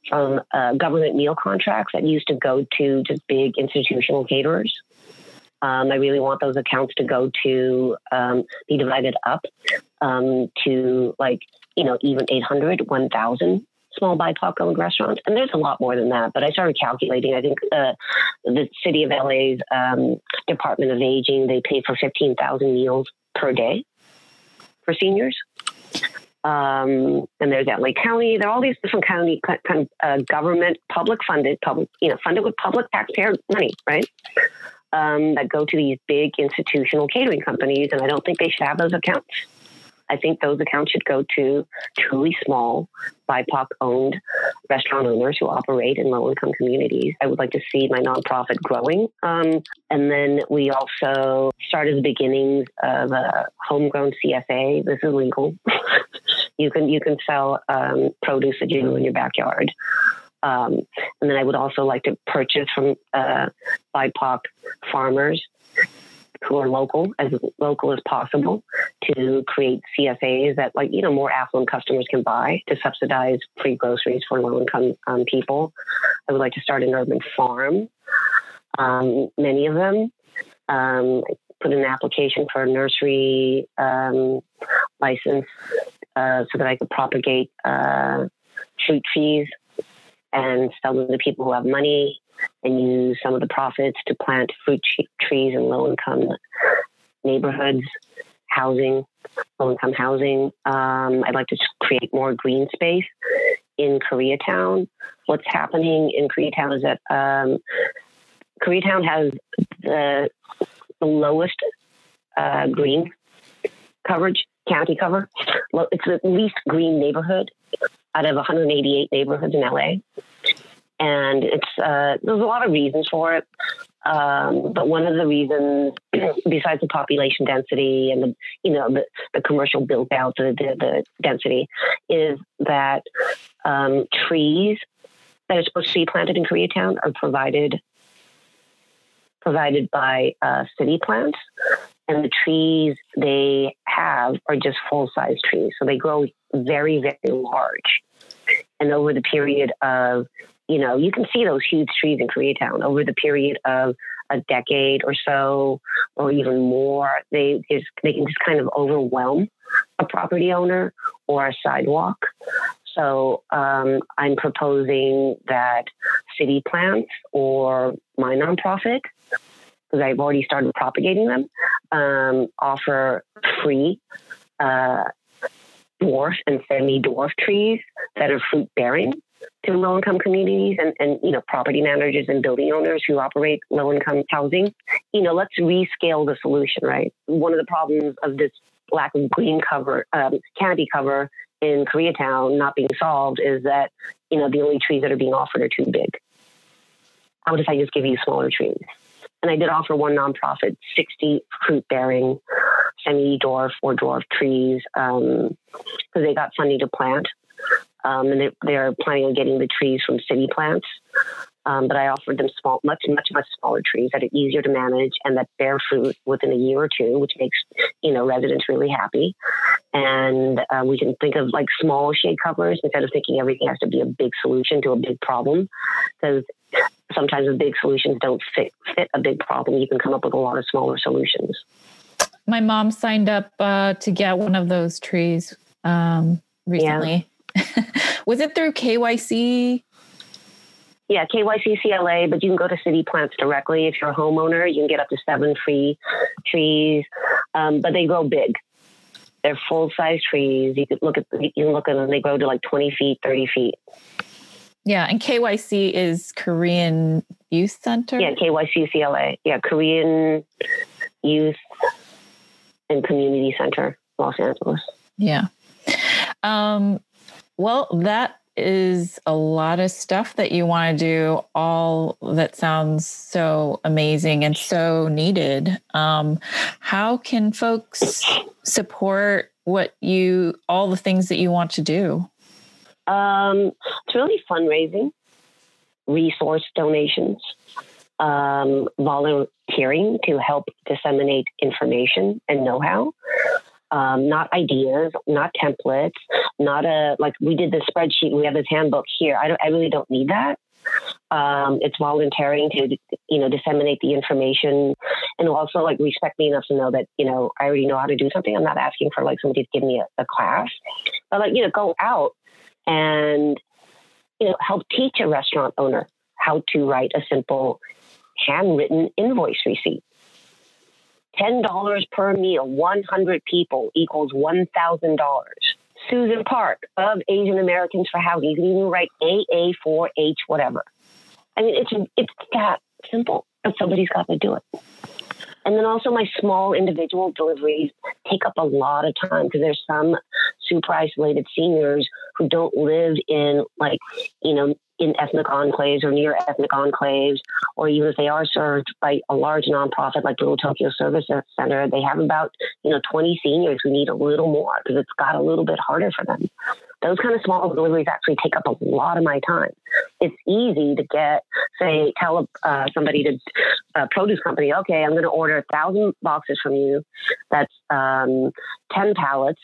from uh, government meal contracts that used to go to just big institutional caterers. Um, I really want those accounts to go to um, be divided up um, to like you know even 800, 1,000 small BIPOC owned restaurants, and there's a lot more than that. But I started calculating. I think uh, the city of LA's um, Department of Aging they pay for 15,000 meals per day for seniors. Um, and there's LA County. There are all these different county kind of uh, government, public funded, public you know funded with public taxpayer money, right? Um, that go to these big institutional catering companies, and I don't think they should have those accounts. I think those accounts should go to truly small, BIPOC owned restaurant owners who operate in low income communities. I would like to see my nonprofit growing. Um, and then we also started the beginnings of a homegrown CSA. This is legal. *laughs* you can you can sell um, produce that you grow in your backyard. Um, and then I would also like to purchase from uh, BIPOC farmers who are local, as local as possible, to create CSAs that, like, you know, more affluent customers can buy to subsidize free groceries for low income um, people. I would like to start an urban farm. Um, many of them um, put an application for a nursery um, license uh, so that I could propagate uh, fruit trees and sell them to people who have money and use some of the profits to plant fruit trees in low income neighborhoods, housing, low income housing. Um, I'd like to create more green space in Koreatown. What's happening in Koreatown is that um, Koreatown has the, the lowest uh, green coverage, county cover. Well, it's the least green neighborhood out of 188 neighborhoods in LA and it's uh, there's a lot of reasons for it. Um, but one of the reasons, *clears throat* besides the population density and the you know the, the commercial built out the, the, the density, is that um, trees that are supposed to be planted in Koreatown are provided provided by uh, city plants. And the trees they have are just full size trees. So they grow very, very large. And over the period of, you know, you can see those huge trees in Koreatown over the period of a decade or so, or even more, they just, they can just kind of overwhelm a property owner or a sidewalk. So um, I'm proposing that city plants or my nonprofit, because I've already started propagating them, um, offer free uh, dwarf and semi-dwarf trees that are fruit bearing to low income communities and, and you know property managers and building owners who operate low income housing. You know, let's rescale the solution, right? One of the problems of this lack of green cover, um, canopy cover in Koreatown not being solved is that, you know, the only trees that are being offered are too big. How about if I just give you smaller trees? And I did offer one nonprofit 60 fruit bearing semi dwarf or dwarf trees because um, they got funding to plant. Um, and they, they're planning on getting the trees from city plants. Um, but I offered them small, much, much, much smaller trees that are easier to manage and that bear fruit within a year or two, which makes you know residents really happy. And uh, we can think of like small shade covers instead of thinking everything has to be a big solution to a big problem, because sometimes the big solutions don't fit fit a big problem. You can come up with a lot of smaller solutions. My mom signed up uh, to get one of those trees um, recently. Yeah. *laughs* Was it through KYC yeah, KYC CLA, but you can go to city plants directly. If you're a homeowner, you can get up to seven free trees, um, but they grow big. They're full size trees. You can look at you can look at them. They grow to like 20 feet, 30 feet. Yeah, and KYC is Korean Youth Center. Yeah, KYC CLA. Yeah, Korean Youth and Community Center, Los Angeles. Yeah. Um, well, that is a lot of stuff that you want to do, all that sounds so amazing and so needed. Um, how can folks support what you, all the things that you want to do? Um, it's really fundraising, resource donations, um, volunteering to help disseminate information and know how um, not ideas, not templates, not a like we did the spreadsheet. We have this handbook here. I don't. I really don't need that. Um, it's volunteering to you know disseminate the information and also like respect me enough to know that you know I already know how to do something. I'm not asking for like somebody to give me a, a class, but like you know go out and you know help teach a restaurant owner how to write a simple handwritten invoice receipt $10 per meal, 100 people equals $1,000. Susan Park of Asian Americans for Housing. You can even write AA4H, whatever. I mean, it's, it's that simple, but somebody's got to do it. And then also my small individual deliveries take up a lot of time because there's some super isolated seniors who don't live in like, you know, in ethnic enclaves or near ethnic enclaves, or even if they are served by a large nonprofit like Little Tokyo Service Center, they have about you know 20 seniors who need a little more because it's got a little bit harder for them. Those kind of small deliveries actually take up a lot of my time. It's easy to get, say, tell uh, somebody to a produce company, okay, I'm going to order a thousand boxes from you. That's um, 10 pallets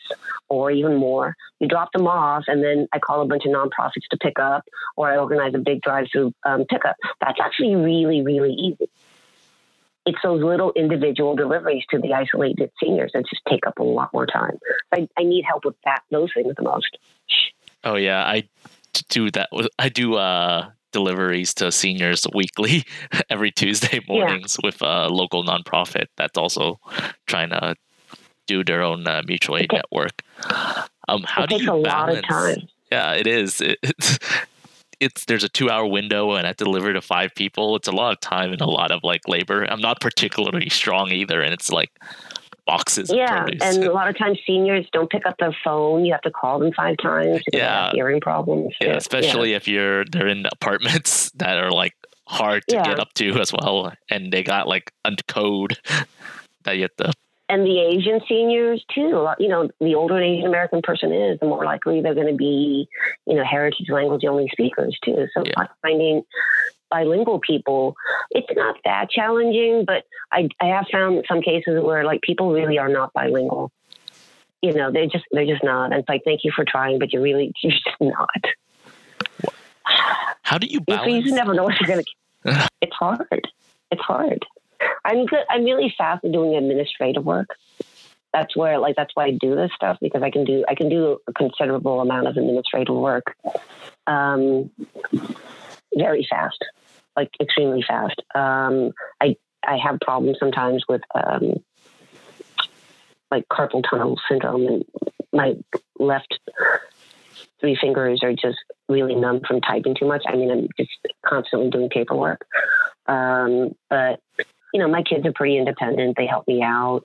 or even more. You drop them off, and then I call a bunch of nonprofits to pick up, or I organize a big drive through um, pickup. That's actually really, really easy. It's those little individual deliveries to the isolated seniors that just take up a lot more time. I, I need help with that, those things the most. Oh yeah, I do that. I do uh, deliveries to seniors weekly, *laughs* every Tuesday mornings yeah. with a local nonprofit that's also trying to do their own uh, mutual aid network. Um, how do you balance? Yeah, it is. It, it's there's a two hour window and I deliver to five people. It's a lot of time and a lot of like labor. I'm not particularly strong either, and it's like boxes. Yeah, and a *laughs* lot of times seniors don't pick up their phone. You have to call them five times. Yeah, hearing problems. Yeah, especially yeah. if you're they're in apartments *laughs* that are like hard to yeah. get up to as well, and they got like a code *laughs* that you have to and the Asian seniors too. You know, the older an Asian American person is, the more likely they're going to be, you know, heritage language only speakers too. So yeah. finding bilingual people, it's not that challenging, but I, I have found some cases where like people really are not bilingual. You know, they're just they're just not. And it's like, thank you for trying, but you're really *laughs* you're just not. How do you You, you never know what you're gonna. *laughs* it's hard. It's hard. I'm good. I'm really fast at doing administrative work. That's where, like, that's why I do this stuff because I can do I can do a considerable amount of administrative work, um, very fast, like extremely fast. Um, I I have problems sometimes with um, like carpal tunnel syndrome, and my left three fingers are just really numb from typing too much. I mean, I'm just constantly doing paperwork. Um, but you know, my kids are pretty independent. They help me out.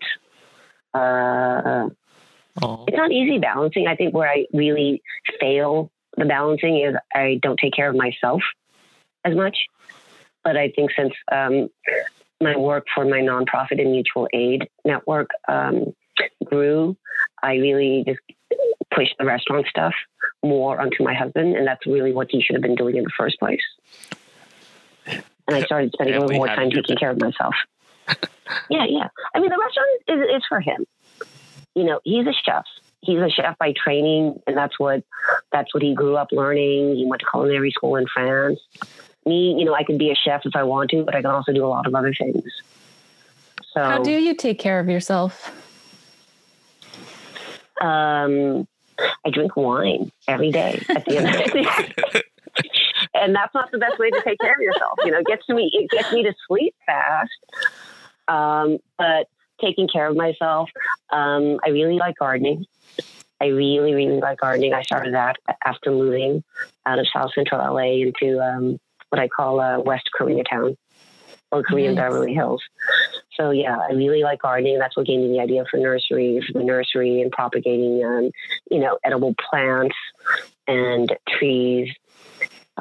Uh, it's not easy balancing. I think where I really fail the balancing is I don't take care of myself as much. But I think since um, my work for my nonprofit and mutual aid network um, grew, I really just pushed the restaurant stuff more onto my husband, and that's really what he should have been doing in the first place. And I started spending a little more time taking care of myself. *laughs* yeah, yeah. I mean, the restaurant is, is for him. You know, he's a chef. He's a chef by training, and that's what that's what he grew up learning. He went to culinary school in France. Me, you know, I can be a chef if I want to, but I can also do a lot of other things. So, How do you take care of yourself? um, I drink wine every day at the end of the *laughs* day. *laughs* and that's not the best way to take care of yourself. You know, it gets to me, it gets me to sleep fast. Um, but taking care of myself, um, I really like gardening. I really, really like gardening. I started that after moving out of South Central LA into um, what I call uh, West Koreatown or Korean Nice. Beverly Hills. So yeah, I really like gardening. That's what gave me the idea for nursery, for the nursery, and propagating, um, you know, edible plants and trees.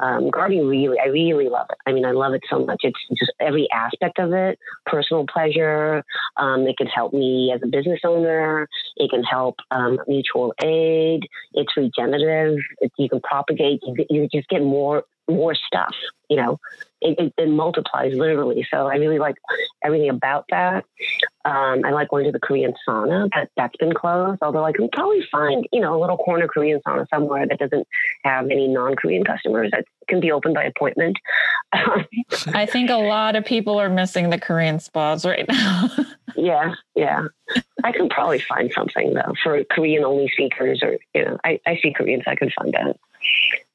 Um, gardening really, I really love it. I mean, I love it so much. It's just every aspect of it, personal pleasure. Um, it can help me as a business owner. It can help um, mutual aid. It's regenerative. It, you can propagate. You, you just get more more stuff. You know, it, it, it multiplies literally. So I really like everything about that. Um, I like going to the Korean sauna, but that's been closed. Although I can probably find, you know, a little corner Korean sauna somewhere that doesn't have any non-Korean customers that can be open by appointment. *laughs* I think a lot of people are missing the Korean spas right now. *laughs* yeah, yeah. I can probably find something though for Korean only speakers, or you know, I, I speak Korean, so I can find that.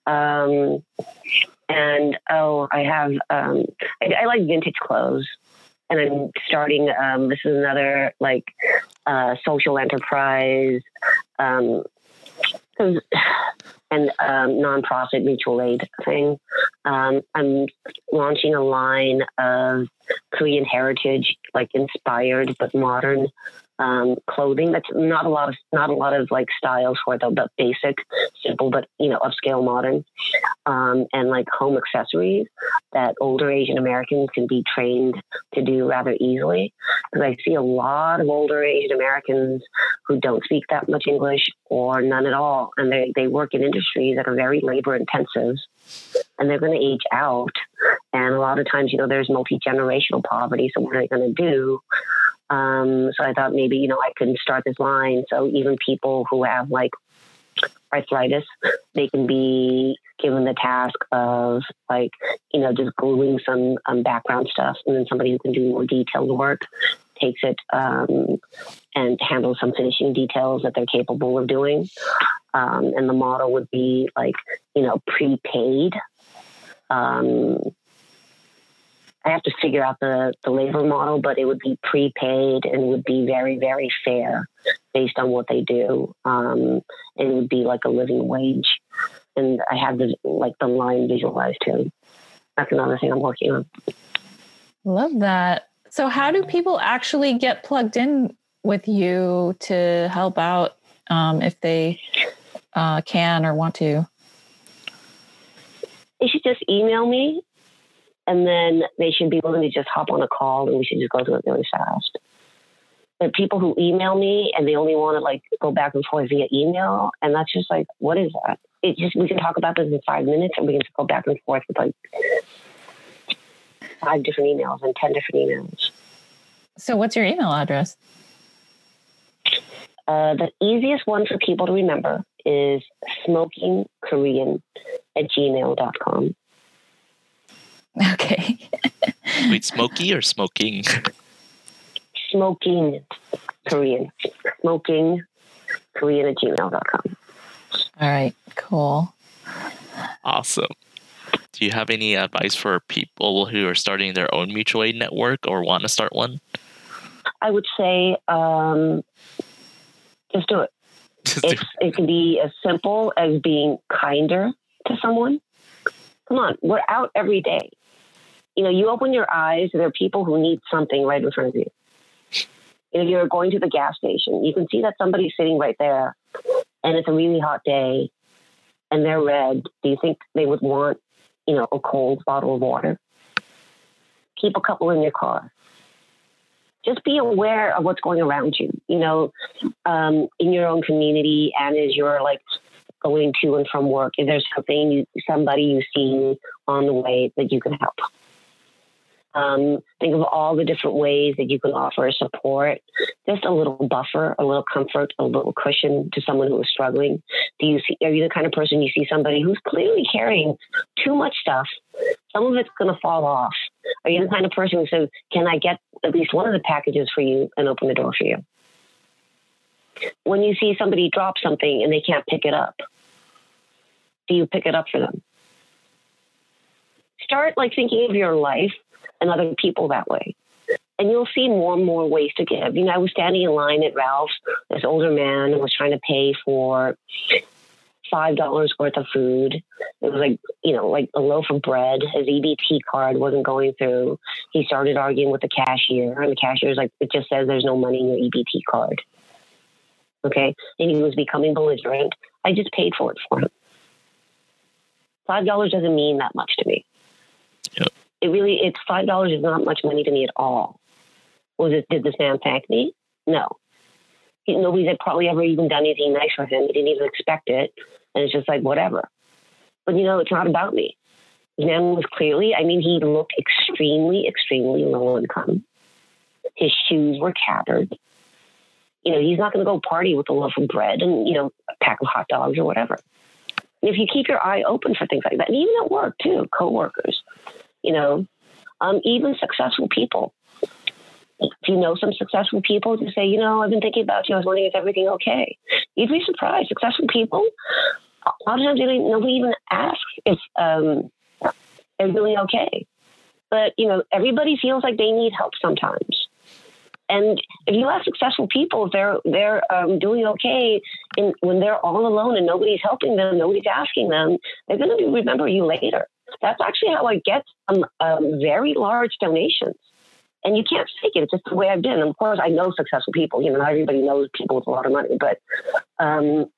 Um, and oh, I have um, I, I like vintage clothes, and I'm starting. Um, this is another like uh, social enterprise, um, and um, nonprofit mutual aid thing. Um, I'm launching a line of Korean heritage, like inspired but modern um, clothing. That's not a lot of not a lot of like styles for though, but basic, simple, but you know, upscale, modern, um, and like home accessories that older Asian Americans can be trained to do rather easily. Because I see a lot of older Asian Americans who don't speak that much English or none at all, and they they work in industries that are very labor intensive, and they're going to age out. And a lot of times, you know, there's multi generational poverty. So what are they going to do? Um, so I thought maybe, you know, I can start this line. So even people who have like arthritis, they can be given the task of like, you know, just gluing some um, background stuff. And then somebody who can do more detailed work takes it um, and handles some finishing details that they're capable of doing. Um, and the model would be like, you know, prepaid. Um, I have to figure out the, the labor model, but it would be prepaid and would be very, very fair based on what they do. Um, and it would be like a living wage. And I have the like the line visualized too. That's another thing I'm working on. Love that. So, how do people actually get plugged in with you to help out um, if they uh, can or want to? They should just email me and then they should be willing to just hop on a call and we should just go through it really fast. But people who email me and they only want to like go back and forth via email, and that's just like, what is that? It just we can talk about this in five minutes, and we can just go back and forth with like five different emails and 10 different emails. So, what's your email address? Uh, the easiest one for people to remember is smokingkorean at gmail.com. Okay. *laughs* Wait, smoky or smoking? Smoking Korean. Smoking Korean at gmail.com. All right. Cool. awesome. Do you have any advice for people who are starting their own mutual aid network or want to start one? I would say um, just do it. Just do- It's, it can be as simple as being kinder to someone. Come on, we're out every day. You know, you open your eyes, there are people who need something right in front of you. If you're going to the gas station, you can see that somebody's sitting right there and it's a really hot day and they're red. Do you think they would want, you know, a cold bottle of water? Keep a couple in your car. Just be aware of what's going around you, you know, um, in your own community and as you're like going to and from work. If there's something you, somebody you see on the way that you can help. Um, think of all the different ways that you can offer support, just a little buffer, a little comfort, a little cushion to someone who is struggling. Do you see? Are you the kind of person you see somebody who's clearly carrying too much stuff? Some of it's going to fall off. Are you the kind of person who says, "Can I get at least one of the packages for you and open the door for you?" When you see somebody drop something and they can't pick it up, do you pick it up for them? Start like thinking of your life and other people that way. And you'll see more and more ways to give. You know, I was standing in line at Ralph's. This older man was trying to pay for five dollars worth of food. It was like you know, like a loaf of bread. His EBT card wasn't going through. He started arguing with the cashier, and the cashier's like, "It just says there's no money in your EBT card." Okay, and he was becoming belligerent. I just paid for it for him. Five dollars doesn't mean that much to me. Yep. It really, it's five dollars is not much money to me at all. Was it? Did this man thank me? No. He, nobody's had probably ever even done anything nice for him. He didn't even expect it, and it's just like whatever. But you know, it's not about me. The man was clearly, I mean, he looked extremely, extremely low income. His shoes were tattered. You know, he's not going to go party with a loaf of bread and you know a pack of hot dogs or whatever. If you keep your eye open for things like that, and even at work too, coworkers, you know, um, even successful people. If you know some successful people, to say, you know, I've been thinking about you. I was wondering, is everything okay? You'd be surprised. Successful people, a lot of times, they nobody even asks if um, they're doing okay. But you know, everybody feels like they need help sometimes. And if you ask successful people if they're they're um, doing okay, in, when they're all alone and nobody's helping them, nobody's asking them, they're going to remember you later. That's actually how I get um, um, very large donations. And you can't fake it. It's just the way I've been. And of course, I know successful people. You know, not everybody knows people with a lot of money, but um,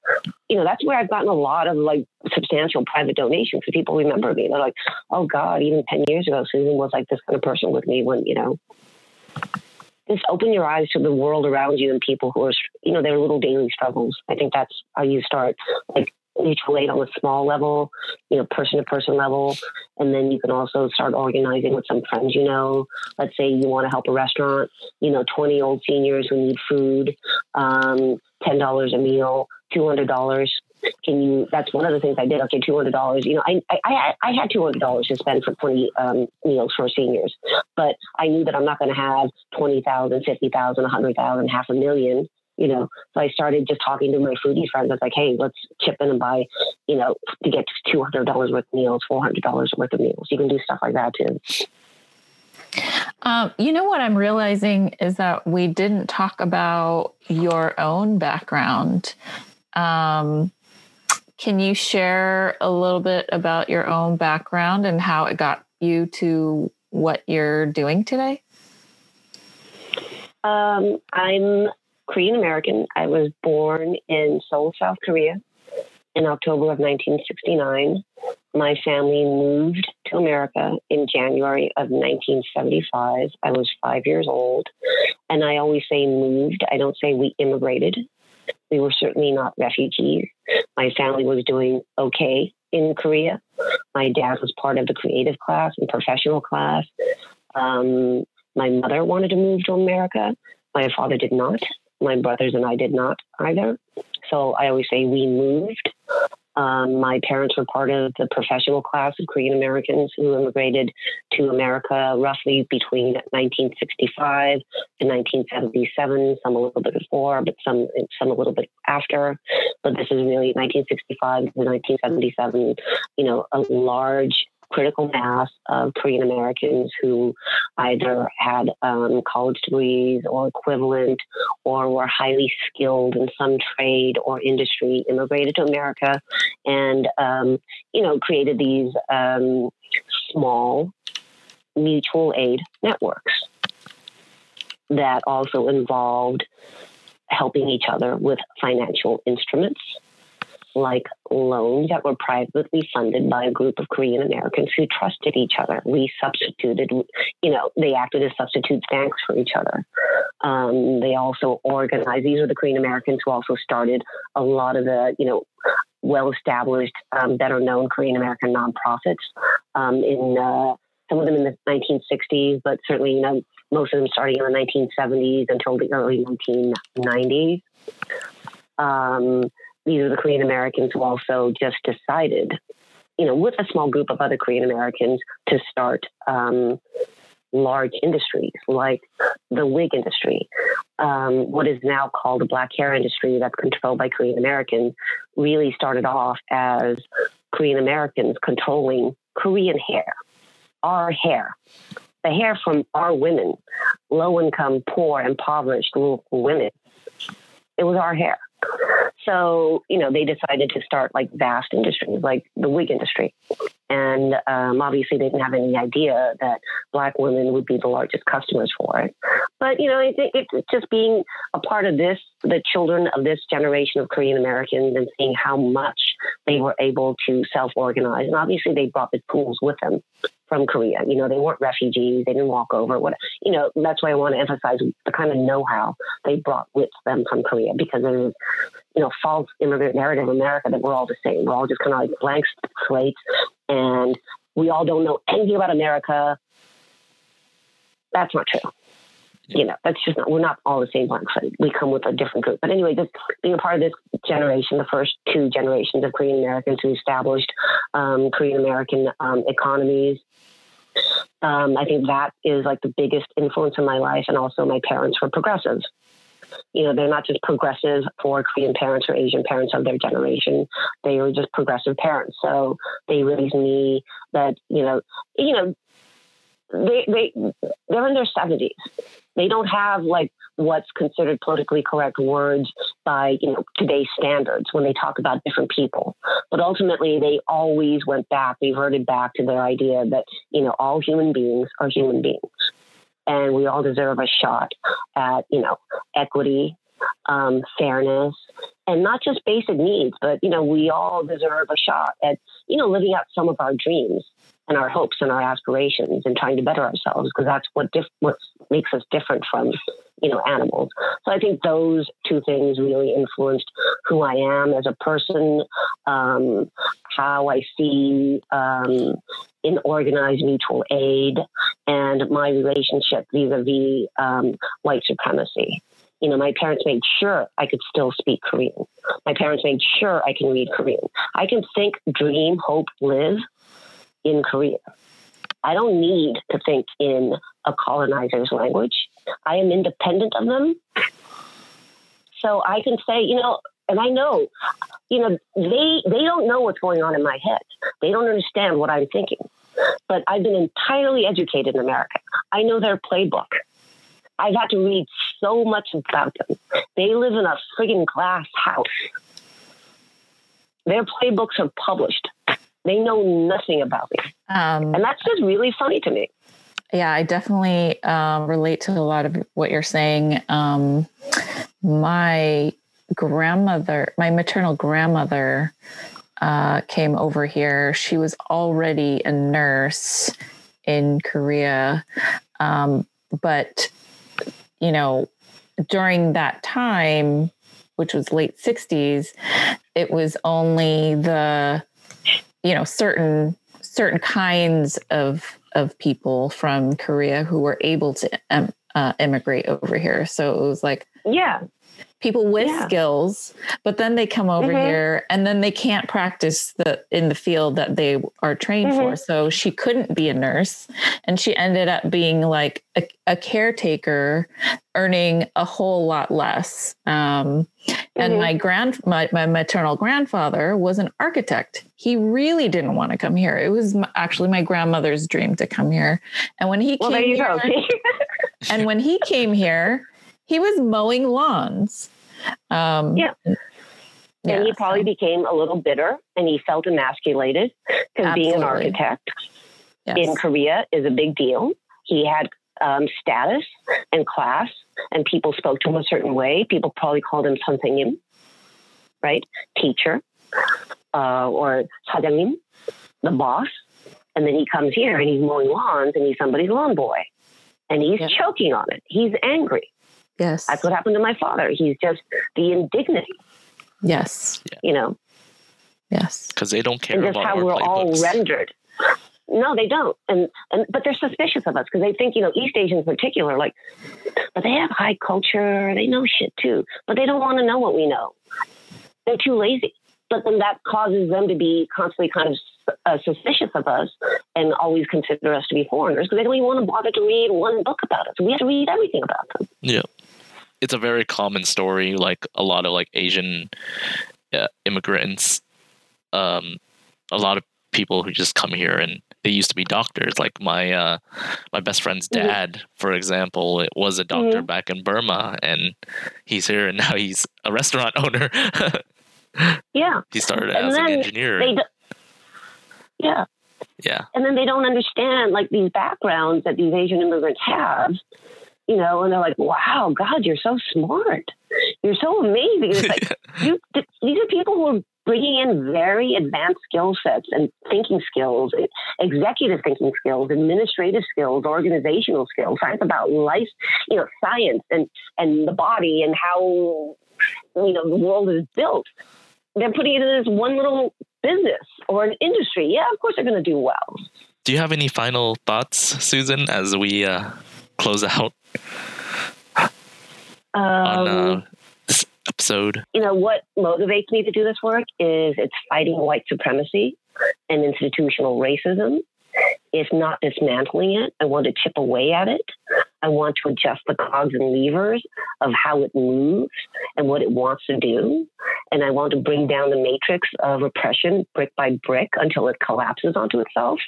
you know, that's where I've gotten a lot of like substantial private donations. Because people remember me. They're like, "Oh God, even ten years ago, Susan was like this kind of person with me." When you know, just open your eyes to the world around you and people who are, you know, their little daily struggles. I think that's how you start. Like mutual aid on a small level, you know, person to person level. And then you can also start organizing with some friends, you know. Let's say you want to help a restaurant, you know, 20 old seniors who need food, um, $10 a meal, $200. Can you, that's one of the things I did. Okay, $200. You know, I, I, I had $200 to spend for 20 um, meals for seniors, but I knew that I'm not going to have 20,000, 50,000, 100,000, half a million you know. So I started just talking to my foodie friends. I was like, hey, let's chip in and buy, you know, to get two hundred dollars worth of meals, four hundred dollars worth of meals. You can do stuff like that too. Um, you know what I'm realizing is that we didn't talk about your own background. Um, can you share a little bit about your own background and how it got you to what you're doing today? Um, I'm Korean American. I was born in Seoul, South Korea in October of 1969. My family moved to America in January of 1975. I was five years old. And I always say moved, I don't say we immigrated. We were certainly not refugees. My family was doing okay in Korea. My dad was part of the creative class and professional class. Um, my mother wanted to move to America. My father did not. My brothers and I did not either. So I always say we moved. Um, my parents were part of the professional class of Korean Americans who immigrated to America roughly between 1965 and 1977. Some a little bit before, but some some a little bit after. But this is really 1965 to 1977. You know, a large critical mass of Korean Americans who either had um, college degrees or equivalent or were highly skilled in some trade or industry immigrated to America and, um, you know, created these um, small mutual aid networks that also involved helping each other with financial instruments like loans that were privately funded by a group of Korean Americans who trusted each other. We substituted, you know, they acted as substitute banks for each other. Um, they also organized, these are the Korean Americans who also started a lot of the, you know, well established, um, better known Korean American nonprofits um, in uh, some of them in the 1960s, but certainly, you know, most of them starting in the 1970s until the early 1990s. Um, these are the Korean Americans who also just decided, you know, with a small group of other Korean Americans to start um, large industries like the wig industry, um, what is now called the black hair industry that's controlled by Korean Americans, really started off as Korean Americans controlling Korean hair, our hair. The hair from our women, low income, poor, impoverished women. It was our hair. So, you know, they decided to start like vast industries like the wig industry. And um, obviously, they didn't have any idea that Black women would be the largest customers for it. But, you know, I think it's just being a part of this, the children of this generation of Korean Americans and seeing how much they were able to self organize. And obviously, they brought the tools with them from Korea. You know, they weren't refugees. They didn't walk over. What you know, that's why I want to emphasize the kind of know-how they brought with them from Korea because there's you know false immigrant narrative in America that we're all the same. We're all just kind of like blank slates, and we all don't know anything about America. That's not true. You know, that's just not, we're not all the same blank slate. We come with a different group. But anyway, just being a part of this generation, the first two generations of Korean Americans who established um, Korean American um, economies um, I think that is like the biggest influence in my life. And also, my parents were progressives. You know, they're not just progressive for Korean parents or Asian parents of their generation. They were just progressive parents. So they raised me that, you know, you know, they they they're in their seventies. They don't have like what's considered politically correct words by you know today's standards when they talk about different people. But ultimately, they always went back, reverted back to their idea that you know all human beings are human beings, and we all deserve a shot at you know equity, um, fairness, and not just basic needs, but you know we all deserve a shot at you know living out some of our dreams and our hopes and our aspirations and trying to better ourselves because that's what what makes us different from you know animals. So i think those two things really influenced who i am as a person um, how i see um, in organized mutual aid and my relationship vis-a-vis um, white supremacy you know, my parents made sure I could still speak Korean. My parents made sure I can read Korean. I can think, dream, hope, live in Korea. I don't need to think in a colonizer's language. I am independent of them. So I can say, you know, and I know, you know, they they don't know what's going on in my head. They don't understand what I'm thinking. But I've been entirely educated in America. I know their playbook. I've had to read so much about them. They live in a friggin' glass house. Their playbooks are published. They know nothing about me. Um, and that's just really funny to me. Yeah, I definitely um, relate to a lot of what you're saying. Um, my grandmother, my maternal grandmother, uh, came over here. She was already a nurse in Korea. Um, but, you know, during that time, which was late 60s, it was only the you know certain certain kinds of of people from Korea who were able to um, uh, immigrate over here. So it was like Yeah. People with Yeah. skills, but then they come over Mhm. here and then they can't practice the in the field that they are trained Mm-hmm. for. So she couldn't be a nurse, and she ended up being like a, a caretaker, earning a whole lot less. Um, and Mhm. my grand my, my maternal grandfather was an architect. He really didn't want to come here. It was m- actually my grandmother's dream to come here. And when he Well, came here, *laughs* and when he came here, he was mowing lawns. Um, Yeah. and he probably so- became a little bitter and he felt emasculated because being an Absolutely. architect yes. in Korea is a big deal. He had um, status and class, and people spoke to him a certain way. People probably called him 선생님, right? Teacher, uh, or 사장님, the boss. And then he comes here and he's mowing lawns and he's somebody's lawn boy. And he's Yeah. choking on it. He's angry. yes. That's what happened to my father. He's just the indignity, yes. you know, Yes. because they don't care and just about how our we're all playbooks. rendered. No, they don't, and and but they're suspicious of us because they think you know East Asians in particular, like, but they have high culture, they know shit too, but they don't want to know what we know. They're too lazy. But then that causes them to be constantly kind of uh, suspicious of us and always consider us to be foreigners because they don't even want to bother to read one book about us. We have to read everything about them. Yeah. It's a very common story. Like a lot of like Asian uh, immigrants, um, a lot of people who just come here and they used to be doctors. Like my uh, my best friend's Mhm. dad, for example, it was a doctor back in Burma, and he's here and *laughs* now he's a restaurant *laughs* owner. Yeah, he started And as an engineer. Do- yeah, yeah, and then they don't understand like these backgrounds that these Asian immigrants have, you know, and they're like, "Wow, God, you're so smart, you're so amazing." It's like *laughs* you, th- these are people who are bringing in very advanced skill sets and thinking skills, e- executive thinking skills, administrative skills, organizational skills, science about life, you know, science and and the body and how you know the world is built. They're putting it in this one little business or an industry. Yeah, of course they're going to do well. Do you have any final thoughts, Susan, as we uh, close out on Um, uh, this episode? you know what motivates me to do this work is it's fighting white supremacy and institutional racism. It's not dismantling it. I want to chip away at it i want to adjust the cogs and levers of how it moves and what it wants to do. And i want to bring down the matrix of repression brick by brick until it collapses onto itself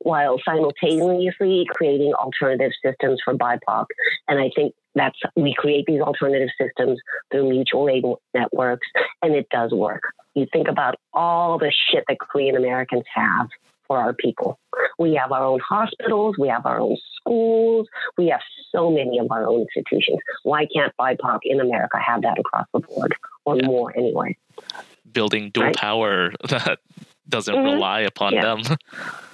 while simultaneously creating alternative systems for bipoc. And i think that's we create these alternative systems through mutual aid networks, and it does work. You think about all the shit that Korean Americans have for our people. We have our own hospitals, we have our own schools, we have so many of our own institutions. Why can't BIPOC in America have that across the board, or Yeah. more anyway? Building dual Right. power *laughs* that doesn't Mhm. rely upon Yeah. them. *laughs*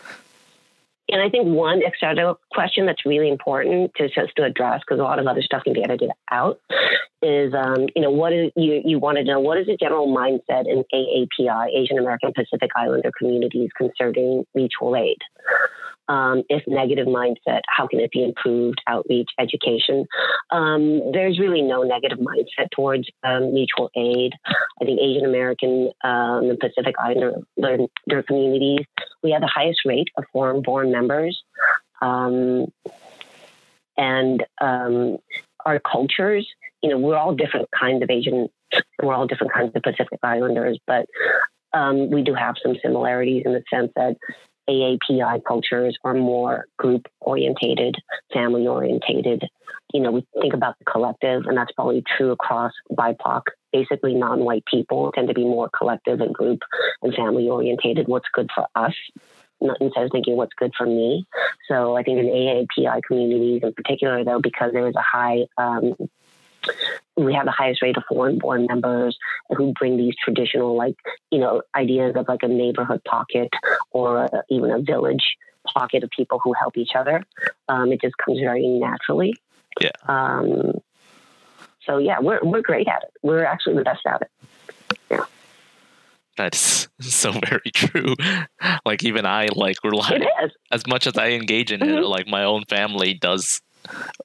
And I think one extra question that's really important to just to address, because a lot of other stuff can be edited out, is um, you know what is you you want to know what is the general mindset in AAPI Asian American Pacific Islander communities concerning mutual aid. Um, if negative mindset, how can it be improved? Outreach, education. Um, there's really no negative mindset towards um, mutual aid. I think Asian American um, and Pacific Islander communities we have the highest rate of foreign born members. Um, and um, our cultures, you know, we're all different kinds of Asian, we're all different kinds of Pacific Islanders, but um, we do have some similarities in the sense that AAPI cultures are more group orientated, family orientated. You know, we think about the collective, and that's probably true across BIPOC. Basically, non white people tend to be more collective and group and family orientated. What's good for us, instead of thinking what's good for me. So I think in AAPI communities in particular, though, because there is a high, um, we have the highest rate of foreign born members who bring these traditional, like, you know, ideas of like a neighborhood pocket or a, even a village pocket of people who help each other. Um, it just comes very naturally. Yeah. Um, so yeah, we're we're great at it. We're actually the best at it. That's *laughs* so very true. Like even I like rely It is. as much as I engage in it, Mhm. like my own family does.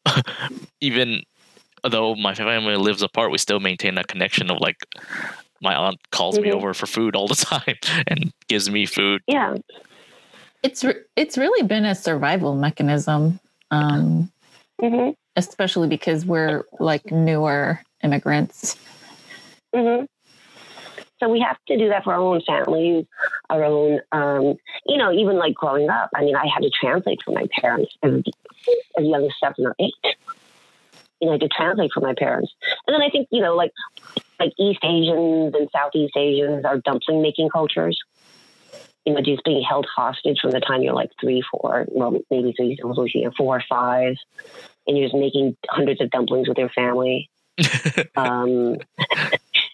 *laughs* even though my family lives apart, we still maintain that connection of like my aunt calls me Mhm. over for food all the *laughs* time and gives me food. Yeah. It's re- it's really been a survival mechanism, um, hmm especially because we're like newer immigrants. hmm So we have to do that for our own families, our own, um, you know, even like growing up. I mean, I had to translate for my parents as, as young as seven or eight. You know, to translate for my parents. And then I think, you know, like like East Asians and Southeast Asians are dumpling making cultures. You know, just being held hostage from the time you're like three, four, well, maybe three, four or five, and you're just making hundreds of dumplings with your family *laughs* um,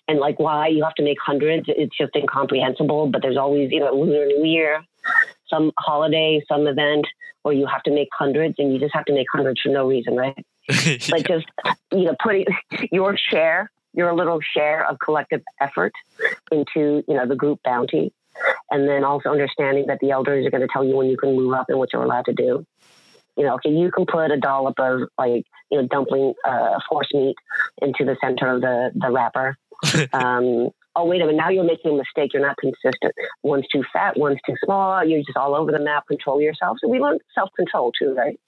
and like why you have to make hundreds it's just incomprehensible but there's always you know lunar new year some holiday some event where you have to make hundreds and you just have to make hundreds for no reason right? *laughs* Like just you know putting *laughs* your share your little share of collective effort into you know the group bounty. And then also understanding that the elders are going to tell you when you can move up and what you're allowed to do. You know okay you can put a dollop of like you know dumpling uh, force meat into the center of the the wrapper *laughs* um, oh wait a minute now you're making a mistake. You're not consistent. One's too fat one's too small. You're just all over the map. Control yourself. So we learn self-control too right?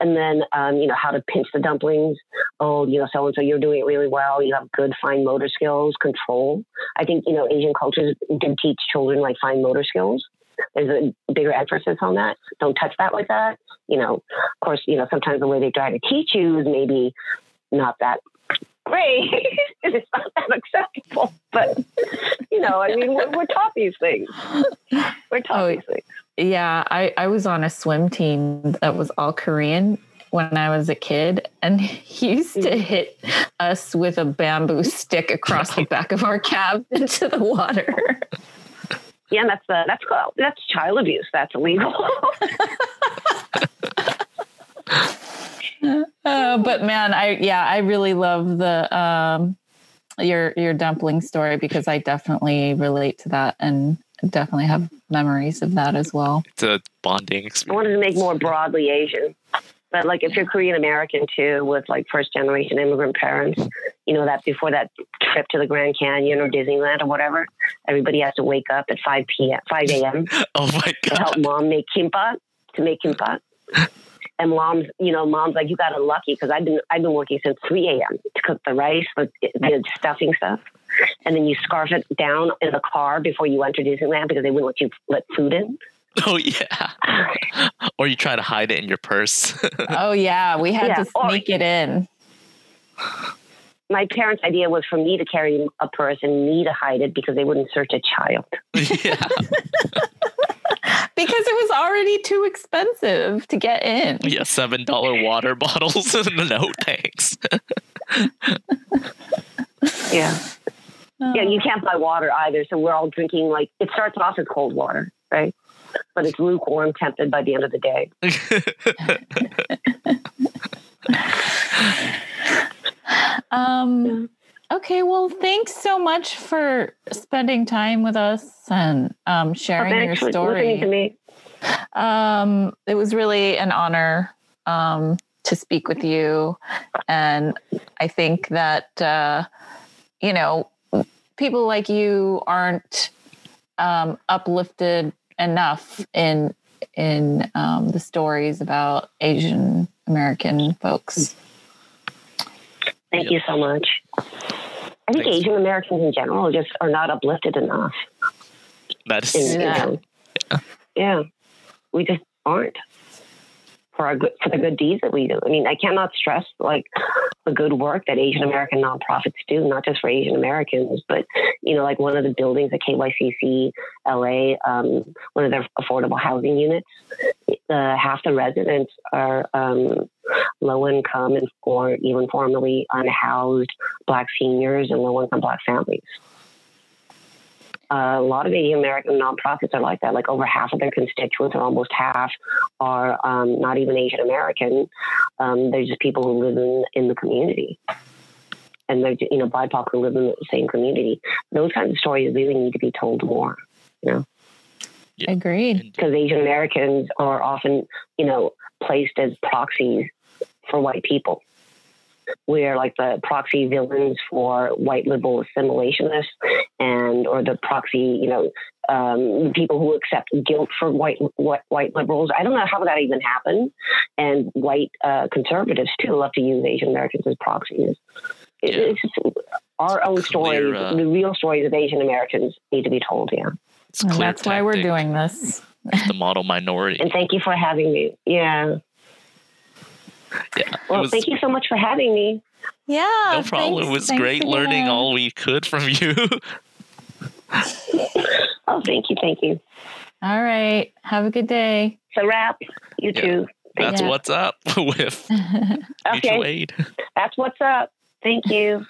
And then um, you know how to pinch the dumplings. Oh you know so and so you're doing it really well. You have good fine motor skills control. I think you know asian cultures did teach children like fine motor skills. There's a bigger emphasis on that. Don't touch that like that. You know of course you know sometimes the way they try to teach you is maybe not that great. *laughs* It's not that acceptable but you know i mean we're, we're taught these things. We're taught Oh, these things. Yeah, I, I was on a swim team that was all Korean when I was a kid, and he used to Mhm. hit us with a bamboo stick across the back of our cab *laughs* into the water. yeah that's uh, that's called that's child abuse. That's illegal *laughs* Uh, but man, I yeah, I really love the um, your your dumpling story because I definitely relate to that and definitely have memories of that as well. it's a bonding experience. I wanted to make more broadly Asian. But like if you're Korean American too, with like first generation immigrant parents, you know that before that trip to the Grand Canyon or Disneyland or whatever, everybody has to wake up at five p.m. five a.m. *laughs* Oh my god! to help god! mom make kimbap to make kimbap. And mom's, you know, mom's like, you got it lucky because I've been I've been working since three a.m. to cook the rice, the, the stuffing stuff, and then you scarf it down in the car before you enter Disneyland because they wouldn't let you let food in. *laughs* Oh yeah. Or you try to hide it in your purse. *laughs* Oh yeah, we had Yeah, to or- sneak it in. my parents' idea was for me to carry a purse and me to hide it because they wouldn't search a child. *laughs* yeah. *laughs* Because it was already too expensive to get in. Yeah, seven dollar water *laughs* bottles. And no thanks. *laughs* Yeah. Oh. Yeah, you can't buy water either. So we're all drinking like it starts off as cold water, right? But it's lukewarm, tempted by the end of the day. Um, okay, well, thanks so much for spending time with us and um, sharing your Thanks for listening to story. me. Um, it was really an honor um, to speak with you. And I think that, uh, you know, people like you aren't um, uplifted enough in in um, the stories about Asian American folks. Thank you so much. I think Thanks. Asian Americans in general just are not uplifted enough. That's In, Yeah. yeah, we just aren't for our good for the good deeds that we do. I mean, I cannot stress like the good work that Asian American nonprofits do, not just for Asian Americans, but you know, like one of the buildings at KYCC LA, um, one of their affordable housing units. Uh, half the residents are um, low income and or even formerly unhoused Black seniors and low income Black families. Uh, a lot of Asian American nonprofits are like that. Like over half of their constituents, or almost half, are um, not even Asian American. Um, they're just people who live in, in the community. and they're you know BIPOC who live in the same community. Those kinds of stories really need to be told more. You know, Agreed. because Asian Americans are often you know placed as proxies for white people. We're like the proxy villains for white liberal assimilationists, and or the proxy, you know, um, people who accept guilt for white, white white liberals. I don't know how that even happened, and white uh, conservatives too love to use Asian Americans as proxies. It- Yeah. It's just our own Clear, stories, uh, the real stories of Asian Americans need to be told. Yeah, It's And clear that's why we're doing this. the model minority. and thank you for having me. Yeah. Yeah, Well, was thank you so much for having me. Yeah. no problem. thanks- it was great again. learning all we could from you. *laughs* Oh, thank you, thank you. All right. Have a good day. So wrap. You Yeah. too. That's Yeah. what's up *laughs* with *laughs* Okay, mutual aid. that's what's up. Thank you.